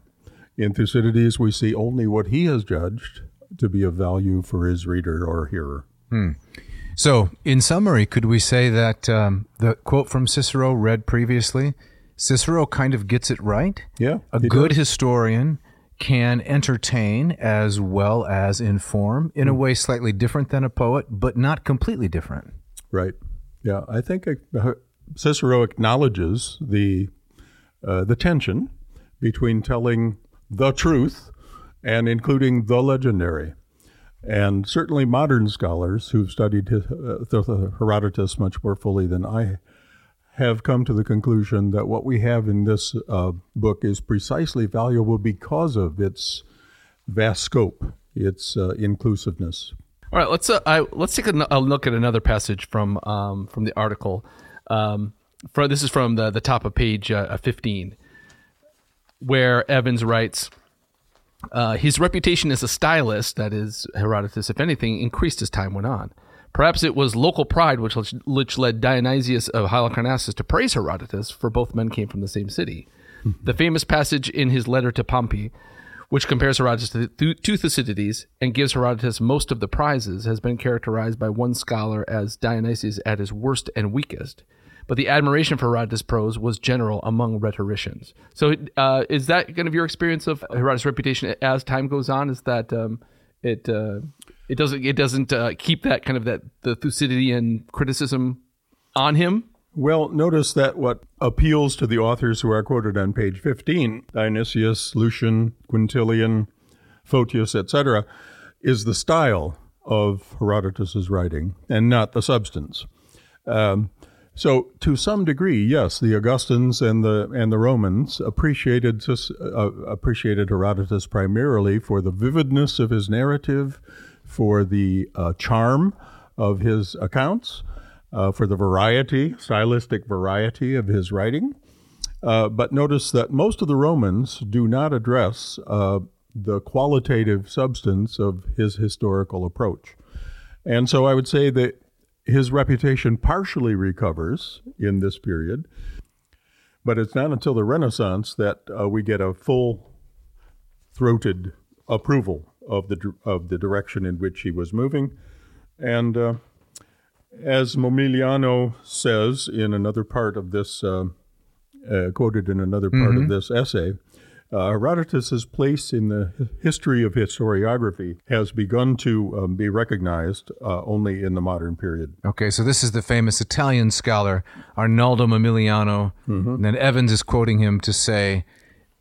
S3: In Thucydides, we see only what he has judged to be of value for his reader or hearer.
S2: So, in summary, could we say that um, the quote from Cicero read previously, Cicero kind of gets it right?
S3: Yeah,
S2: A good
S3: does.
S2: historian can entertain as well as inform in a way slightly different than a poet, but not completely different.
S3: Right. Yeah, I think uh, Cicero acknowledges the uh, the tension between telling the truth and including the legendary. And certainly modern scholars who've studied uh, Herodotus much more fully than I have come to the conclusion that what we have in this uh, book is precisely valuable because of its vast scope, its uh, inclusiveness.
S1: All right, let's uh, I, let's take a look at another passage from um, from the article. Um, for, this is from the, the top of page uh, 15, where Evans writes uh, His reputation as a stylist, that is, Herodotus, if anything, increased as time went on. Perhaps it was local pride which, which led Dionysius of Halicarnassus to praise Herodotus, for both men came from the same city. the famous passage in his letter to Pompey, which compares Herodotus to, to Thucydides and gives Herodotus most of the prizes, has been characterized by one scholar as Dionysius at his worst and weakest but the admiration for Herodotus' prose was general among rhetoricians. So, uh, is that kind of your experience of Herodotus' reputation as time goes on? Is that um, it? Uh, it doesn't. It doesn't uh, keep that kind of that the Thucydidean criticism on him.
S3: Well, notice that what appeals to the authors who are quoted on page 15, Dionysius, Lucian, Quintilian, Photius, etc., is the style of Herodotus's writing and not the substance. Um, so, to some degree, yes, the Augustans and the and the Romans appreciated uh, appreciated Herodotus primarily for the vividness of his narrative, for the uh, charm of his accounts, uh, for the variety, stylistic variety of his writing. Uh, but notice that most of the Romans do not address uh, the qualitative substance of his historical approach. And so I would say that his reputation partially recovers in this period, but it's not until the Renaissance that uh, we get a full throated approval of the, of the direction in which he was moving. And uh, as Momigliano says in another part of this, uh, uh quoted in another part mm-hmm. of this essay, uh, Herodotus's place in the history of historiography has begun to um, be recognized uh, only in the modern period.
S2: Okay, so this is the famous Italian scholar Arnaldo Momigliano, mm-hmm. and then Evans is quoting him to say,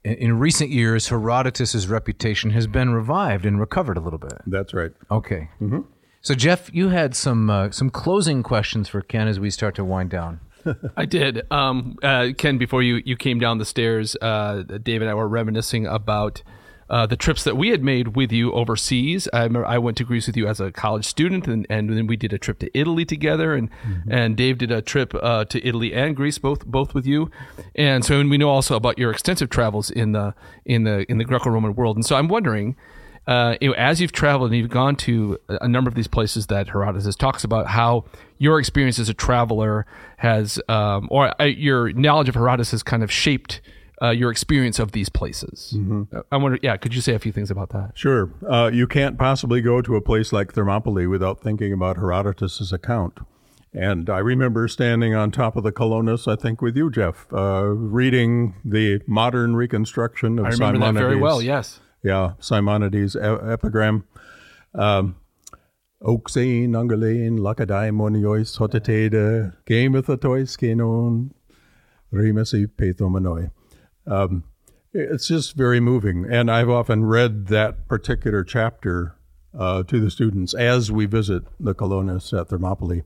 S2: in recent years, Herodotus's reputation has been revived and recovered a little bit.
S3: That's right.
S2: Okay. Mm-hmm. So, Jeff, you had some uh, some closing questions for Ken as we start to wind down.
S1: I did. Um, uh, Ken, before you, you came down the stairs, uh, Dave and I were reminiscing about uh, the trips that we had made with you overseas. I remember I went to Greece with you as a college student, and, and then we did a trip to Italy together, and mm-hmm. and Dave did a trip uh, to Italy and Greece, both both with you. And so and we know also about your extensive travels in the in the in the Greco-Roman world. And so I'm wondering uh, you know, as you've traveled and you've gone to a number of these places that Herodotus talks about, how your experience as a traveler has, um, or uh, your knowledge of Herodotus has kind of shaped uh, your experience of these places. Mm-hmm. I wonder, yeah, could you say a few things about that?
S3: Sure. Uh, you can't possibly go to a place like Thermopylae without thinking about Herodotus's account. And I remember standing on top of the Colonus, I think, with you, Jeff, uh, reading the modern reconstruction of
S1: I remember
S3: Simonides.
S1: that very well. Yes
S3: yeah, Simonides' epigram. Um, Oxein, Angalein, Lakadai, Moniois, Hotetede, Gamethatois, Kenon, Rimesi, Pethomanoi. Um, it's just very moving. And I've often read that particular chapter uh, to the students as we visit the Colonus at Thermopylae.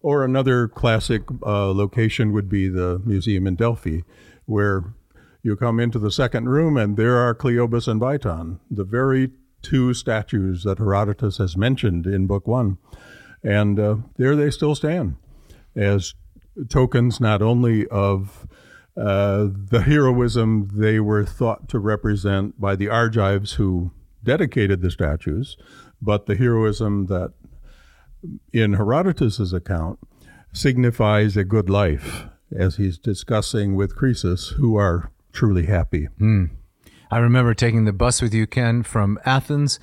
S3: Or another classic uh, location would be the museum in Delphi, where you come into the second room, and there are Cleobis and Biton, the very two statues that Herodotus has mentioned in Book One. And uh, there they still stand as tokens not only of uh, the heroism they were thought to represent by the Argives who dedicated the statues, but the heroism that in Herodotus's account signifies a good life, as he's discussing with Croesus, who are truly happy.
S2: Mm. I remember taking the bus with you, Ken, from Athens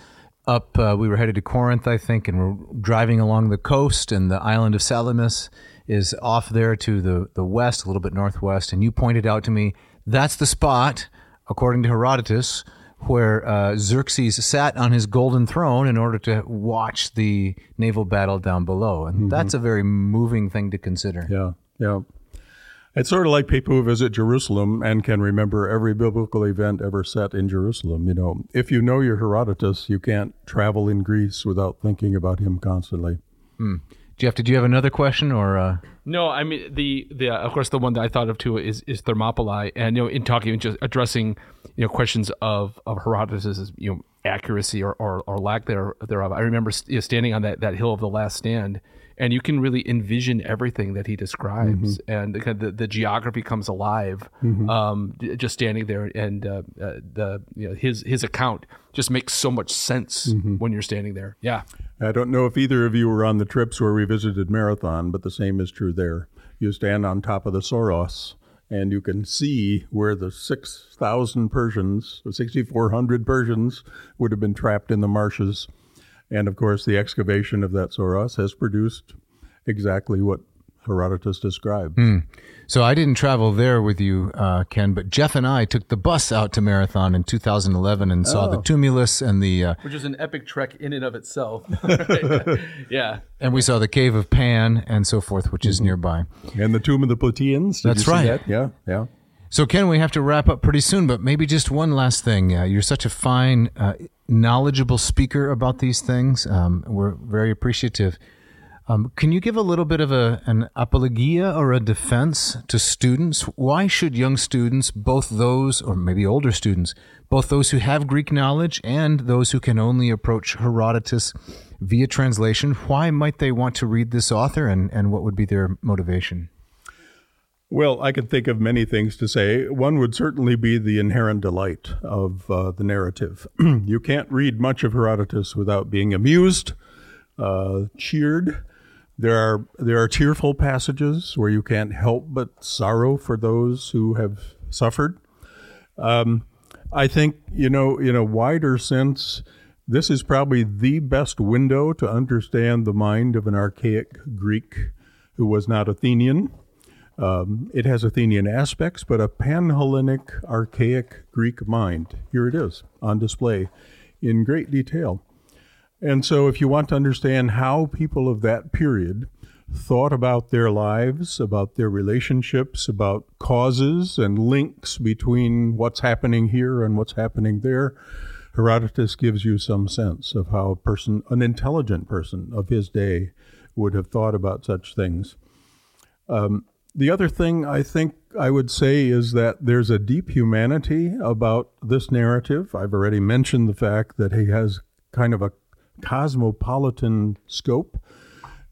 S2: up. Uh, we were headed to Corinth, I think, and we're driving along the coast, and the island of Salamis is off there to the, the west, a little bit northwest. And you pointed out to me that's the spot, according to Herodotus, where uh, Xerxes sat on his golden throne in order to watch the naval battle down below. And mm-hmm. that's a very moving thing to consider.
S3: Yeah, yeah. It's sort of like people who visit Jerusalem and can remember every biblical event ever set in Jerusalem. You know, if you know your Herodotus, you can't travel in Greece without thinking about him constantly.
S2: Hmm. Jeff, did you have another question or? Uh...
S1: No, I mean the the uh, of course the one that I thought of too is is Thermopylae, and you know in talking just addressing you know questions of of Herodotus's you know accuracy or, or, or lack there, thereof. I remember you know, standing on that, that hill of the last stand and you can really envision everything that he describes,
S3: Mm-hmm.
S1: and the, the, the geography comes alive. Um, just standing there, and uh, uh, the you know, his his account just makes so much sense
S3: Mm-hmm.
S1: when you're standing there. Yeah,
S3: I don't know if either of you were on the trips where we visited Marathon, but the same is true there. You stand on top of the Soros, and you can see where the 6,000 Persians, or 6,400 Persians, would have been trapped in the marshes. And of course, the excavation of that Soros has produced exactly what Herodotus describes.
S2: So I didn't travel there with you, uh, Ken, but Jeff and I took the bus out to Marathon in 2011 and saw the tumulus and the uh,
S1: which is an epic trek in and of itself. yeah,
S2: and we saw the cave of Pan and so forth, which is nearby.
S3: And the tomb of the Plataeans. did
S2: That's
S3: you see
S2: right.
S3: that? Yeah, yeah.
S2: So Ken, we have to wrap up pretty soon, but maybe just one last thing. Uh, you're such a fine, uh, knowledgeable speaker about these things. Um, we're very appreciative. Um, can you give a little bit of a, an apologia or a defense to students? Why should young students, both those, or maybe older students, both those who have Greek knowledge and those who can only approach Herodotus via translation, why might they want to read this author and, and what would be their motivation?
S3: Well, I could think of many things to say. One would certainly be the inherent delight of uh, the narrative. you can't read much of Herodotus without being amused, uh, cheered. There are there are tearful passages where you can't help but sorrow for those who have suffered. Um, I think you know in a wider sense, this is probably the best window to understand the mind of an archaic Greek who was not Athenian. Um, it has Athenian aspects, but a pan Hellenic, archaic Greek mind. Here it is on display in great detail. And so, if you want to understand how people of that period thought about their lives, about their relationships, about causes and links between what's happening here and what's happening there, Herodotus gives you some sense of how a person, an intelligent person of his day, would have thought about such things. The other thing I think I would say is that there's a deep humanity about this narrative. I've already mentioned the fact that he has kind of a cosmopolitan scope,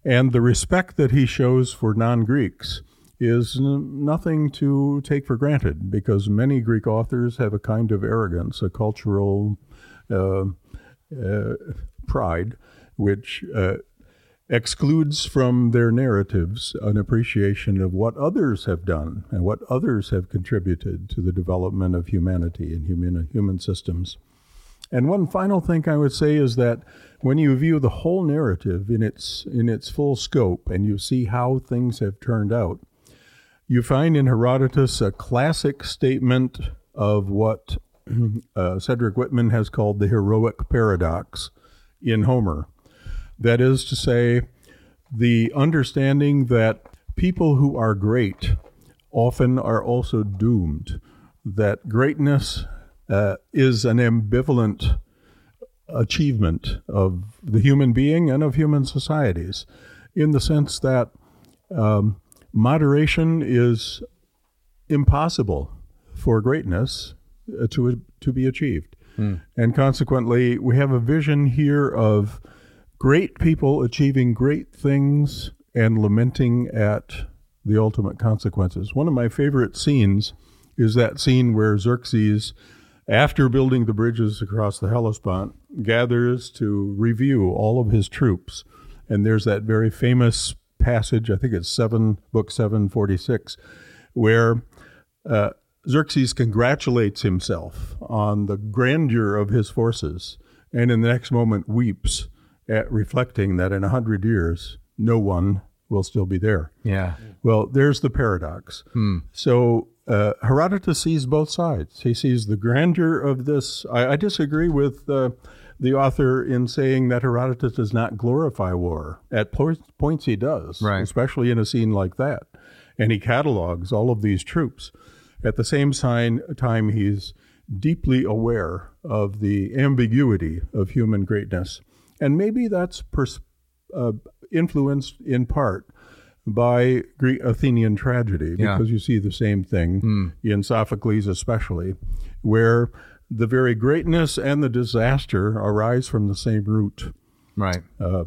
S3: and the respect that he shows for non Greeks is nothing to take for granted because many Greek authors have a kind of arrogance, a cultural uh, uh, pride, which uh, excludes from their narratives an appreciation of what others have done and what others have contributed to the development of humanity and human, human systems. And one final thing I would say is that when you view the whole narrative in its in its full scope and you see how things have turned out, you find in Herodotus a classic statement of what uh, Cedric Whitman has called the heroic paradox in Homer. That is to say, the understanding that people who are great often are also doomed, that greatness uh, is an ambivalent achievement of the human being and of human societies, in the sense that um, moderation is impossible for greatness uh, to to be achieved, and consequently, we have a vision here of great people achieving great things and lamenting at the ultimate consequences. One of my favorite scenes is that scene where Xerxes, after building the bridges across the Hellespont, gathers to review all of his troops. And there's that very famous passage, I think it's 7, book 746, where uh, Xerxes congratulates himself on the grandeur of his forces and in the next moment weeps reflecting that in a hundred years no one will still be there.
S2: Yeah.
S3: Well, there's the paradox. So uh, Herodotus sees both sides. He sees the grandeur of this. I, I disagree with uh, the author in saying that Herodotus does not glorify war. At po- points, he does,
S2: Right.
S3: especially in a scene like that. And he catalogs all of these troops. At the same sign, time, he's deeply aware of the ambiguity of human greatness. And maybe that's pers- uh, influenced in part by Greek Athenian tragedy,
S2: Yeah.
S3: because you see the same thing in Sophocles, especially, where the very greatness and the disaster arise from the same root.
S2: Right.
S3: A,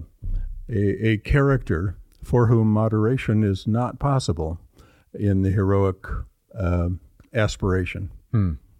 S3: a character for whom moderation is not possible in the heroic uh, aspiration.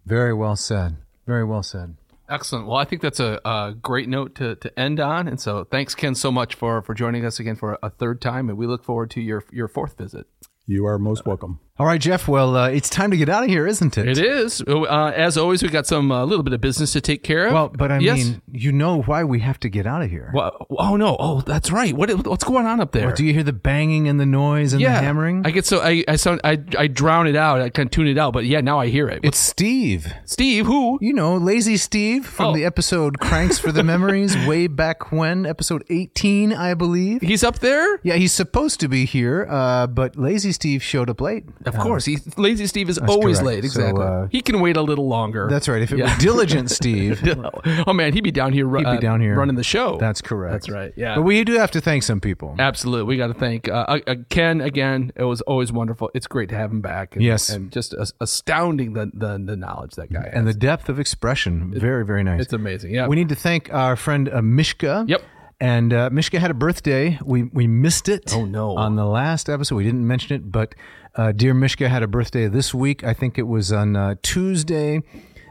S2: Very well said. Very well said.
S1: Excellent. Well, I think that's a, a great note to, to end on. And so thanks, Ken, so much for, for joining us again for a third time. And we look forward to your, your fourth visit.
S3: You are most welcome.
S2: All right, Jeff. Well, uh, it's time to get out of here, isn't it?
S1: It is. Uh, as always, we got some a uh, little bit of business to take care of.
S2: Well, but I
S1: Yes.
S2: mean, you know why we have to get out of here.
S1: Well, oh no! Oh, that's right. What what's going on up there?
S2: Do you hear the banging and the noise and the hammering?
S1: I get so I I sound I I drown it out. I kind of tune it out. But yeah, now I hear it.
S2: it's Steve.
S1: Steve. Who?
S2: You know, Lazy Steve from
S1: Oh.
S2: the episode Cranks for the Memories way back when, episode 18, I believe.
S1: He's up there.
S2: Yeah, he's supposed to be here, uh, but Lazy Steve showed up late.
S1: Of course, he lazy Steve is always
S2: correct.
S1: late.
S2: So,
S1: Exactly.
S2: uh,
S1: he can wait a little longer.
S2: That's right. If it was diligent Steve,
S1: oh man, he'd be down here.
S2: he'd be down here
S1: running the show.
S2: That's correct.
S1: That's right. Yeah.
S2: But we do have to thank some people.
S1: Absolutely, we got to thank uh, uh, uh, Ken again. It was always wonderful. It's great to have him back. And,
S2: Yes.
S1: and just as- astounding the, the the knowledge that guy has.
S2: And the depth of expression, very, very nice.
S1: it's amazing. Yeah,
S2: We need to thank our friend uh, Mishka.
S1: Yep.
S2: And uh, Mishka had a birthday. We we missed it.
S1: Oh, no.
S2: On the last episode, we didn't mention it, but uh, dear Mishka had a birthday this week. I think it was on uh, Tuesday.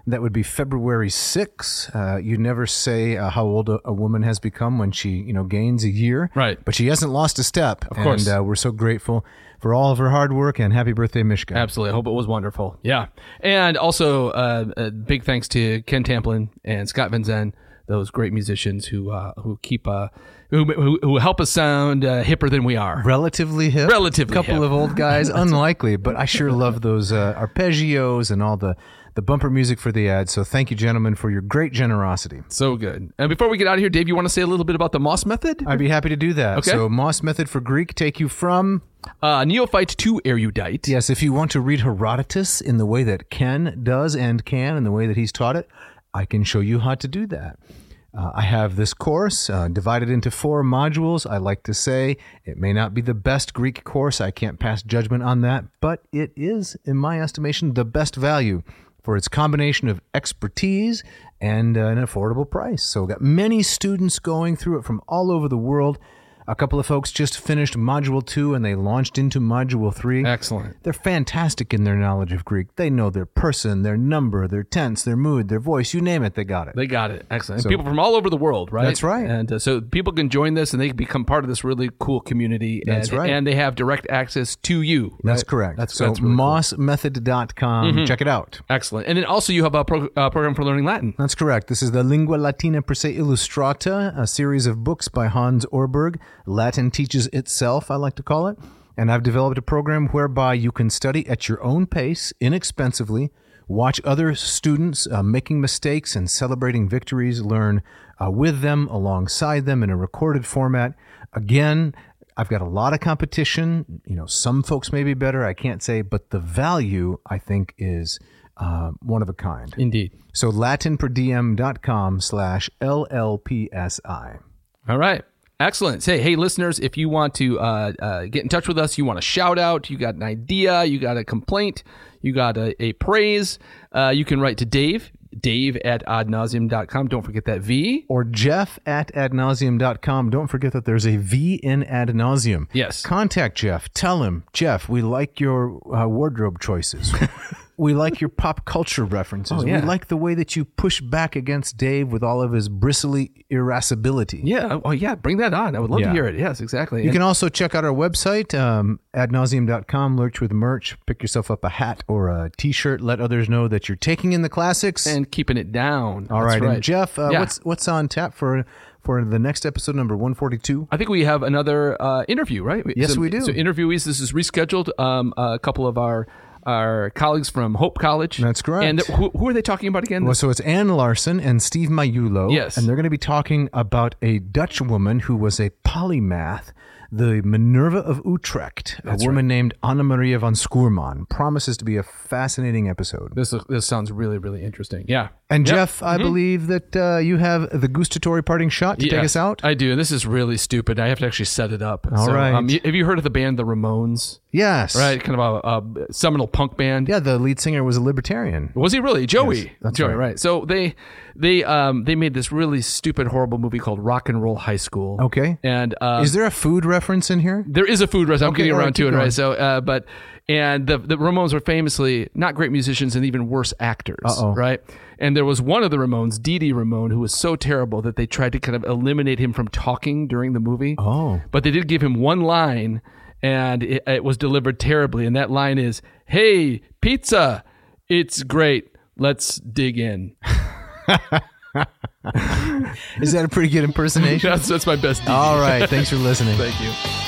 S2: That would be February 6th. Uh, you never say uh, how old a, a woman has become when she, you know, gains a year.
S1: Right.
S2: But she hasn't lost a step. Of
S1: course.
S2: And uh, we're so grateful for all of her hard work and happy birthday, Mishka.
S1: Absolutely. I hope it was wonderful. Yeah. And also, uh, a big thanks to Ken Tamplin and Scott Van Zen, those great musicians who uh, who keep uh, who, who who help us sound uh, hipper than we are.
S2: relatively hip.
S1: Relatively
S2: couple
S1: hip.
S2: of old guys, unlikely, but I sure love those uh, arpeggios and all the the bumper music for the ad. So thank you, gentlemen, for your great generosity.
S1: So good. And before we get out of here, Dave, you want to say a little bit about the Moss method?
S2: I'd be happy to do that.
S1: Okay.
S2: So Moss method for Greek take you from
S1: Uh, neophyte to erudite.
S2: yes, if you want to read Herodotus in the way that Ken does and can, in the way that he's taught it, I can show you how to do that. Uh, I have this course uh, divided into four modules. I like to say it may not be the best Greek course. I can't pass judgment on that, but it is, in my estimation, the best value for its combination of expertise and uh, an affordable price. So, we've got many students going through it from all over the world. A couple of folks just finished Module 2 and they launched into Module 3.
S1: Excellent.
S2: They're fantastic in their knowledge of Greek. They know their person, their number, their tense, their mood, their voice. You name it, they got it.
S1: They got it. Excellent. And people from all over the world, right?
S2: That's right.
S1: And uh, so people can join this and they can become part of this really cool community.
S2: That's
S1: and,
S2: right.
S1: And they have direct access to you.
S2: That's correct.
S1: That's,
S2: so
S1: that's really cool.
S2: mossmethod.com. Check it out.
S1: Excellent. And then also you have a pro- uh, program for learning Latin.
S2: That's correct. This is the Lingua Latina per se illustrata, a series of books by Hans Orberg. Latin teaches itself, I like to call it. And I've developed a program whereby you can study at your own pace, inexpensively, watch other students uh, making mistakes and celebrating victories, learn uh, with them, alongside them in a recorded format. Again, I've got a lot of competition. You know, some folks may be better. I can't say, but the value I think is uh, one of a kind.
S1: Indeed.
S2: So latinperdiem.com slash LLPSI.
S1: All right. Excellent. Say, hey, listeners, if you want to uh, uh, get in touch with us, you want a shout out, you got an idea, you got a complaint, you got a, a praise, uh, you can write to Dave, dave at adnavseam.com. Don't forget that V.
S2: Or Jeff at adnavseam.com. Don't forget that there's a V in Ad Navseam.
S1: Yes.
S2: Contact Jeff. Tell him, Jeff, we like your uh, wardrobe choices. we like your pop culture references.
S1: Oh, yeah.
S2: We like the way that you push back against Dave with all of his bristly irascibility.
S1: Yeah. Oh, yeah. Bring that on. I would love
S2: Yeah.
S1: to hear it. Yes, exactly.
S2: You can also check out our website, um, adnavseam.com, lurch with merch. Pick yourself up a hat or a t shirt. Let others know that you're taking in the classics.
S1: and keeping it down.
S2: All
S1: That's
S2: right. And Jeff, uh,
S1: Yeah.
S2: what's what's on tap for for the next episode, number 142?
S1: I think we have another uh, interview, right?
S2: Yes,
S1: so,
S2: we do.
S1: So interviewees, this is rescheduled. Um, a couple of our our colleagues from Hope College.
S2: That's correct.
S1: And who, who are they talking about again?
S2: Well, so it's Anne Larsen and Steve Maiullo.
S1: Yes.
S2: And they're going to be talking about a Dutch woman who was a polymath, the Minerva of Utrecht, a woman named Anna Maria van Schurman. Promises to be a fascinating episode.
S1: This this sounds really really interesting. Yeah.
S2: And
S1: Yep.
S2: Jeff, I believe that uh, you have the gustatory parting shot to take us out.
S1: I do. This is really stupid. I have to actually set it up.
S2: All
S1: so,
S2: right.
S1: Um, have you heard of the band The Ramones?
S2: Yes.
S1: right? Kind of a, a seminal punk band.
S2: Yeah, the lead singer was a libertarian.
S1: Was he really Joey?
S2: Yes, that's
S1: Joey,
S2: right.
S1: right. So they they um they made this really stupid, horrible movie called Rock and Roll High School.
S2: Okay.
S1: And uh,
S2: Is there a food reference in here?
S1: there is a food restaurant. I'm getting
S2: all right,
S1: around to it,
S2: going.
S1: right? So, uh, but and the the Ramones were famously not great musicians and even worse actors,
S2: Uh-oh.
S1: right? And there was one of the Ramones, Dee Dee Ramone, who was so terrible that they tried to kind of eliminate him from talking during the movie.
S2: Oh.
S1: But they did give him one line, and it, it was delivered terribly. And that line is, "Hey, pizza, it's great. Let's dig in."
S2: Is that a pretty good impersonation?
S1: That's that's my best. Dee.
S2: All right. Thanks for listening.
S1: Thank you.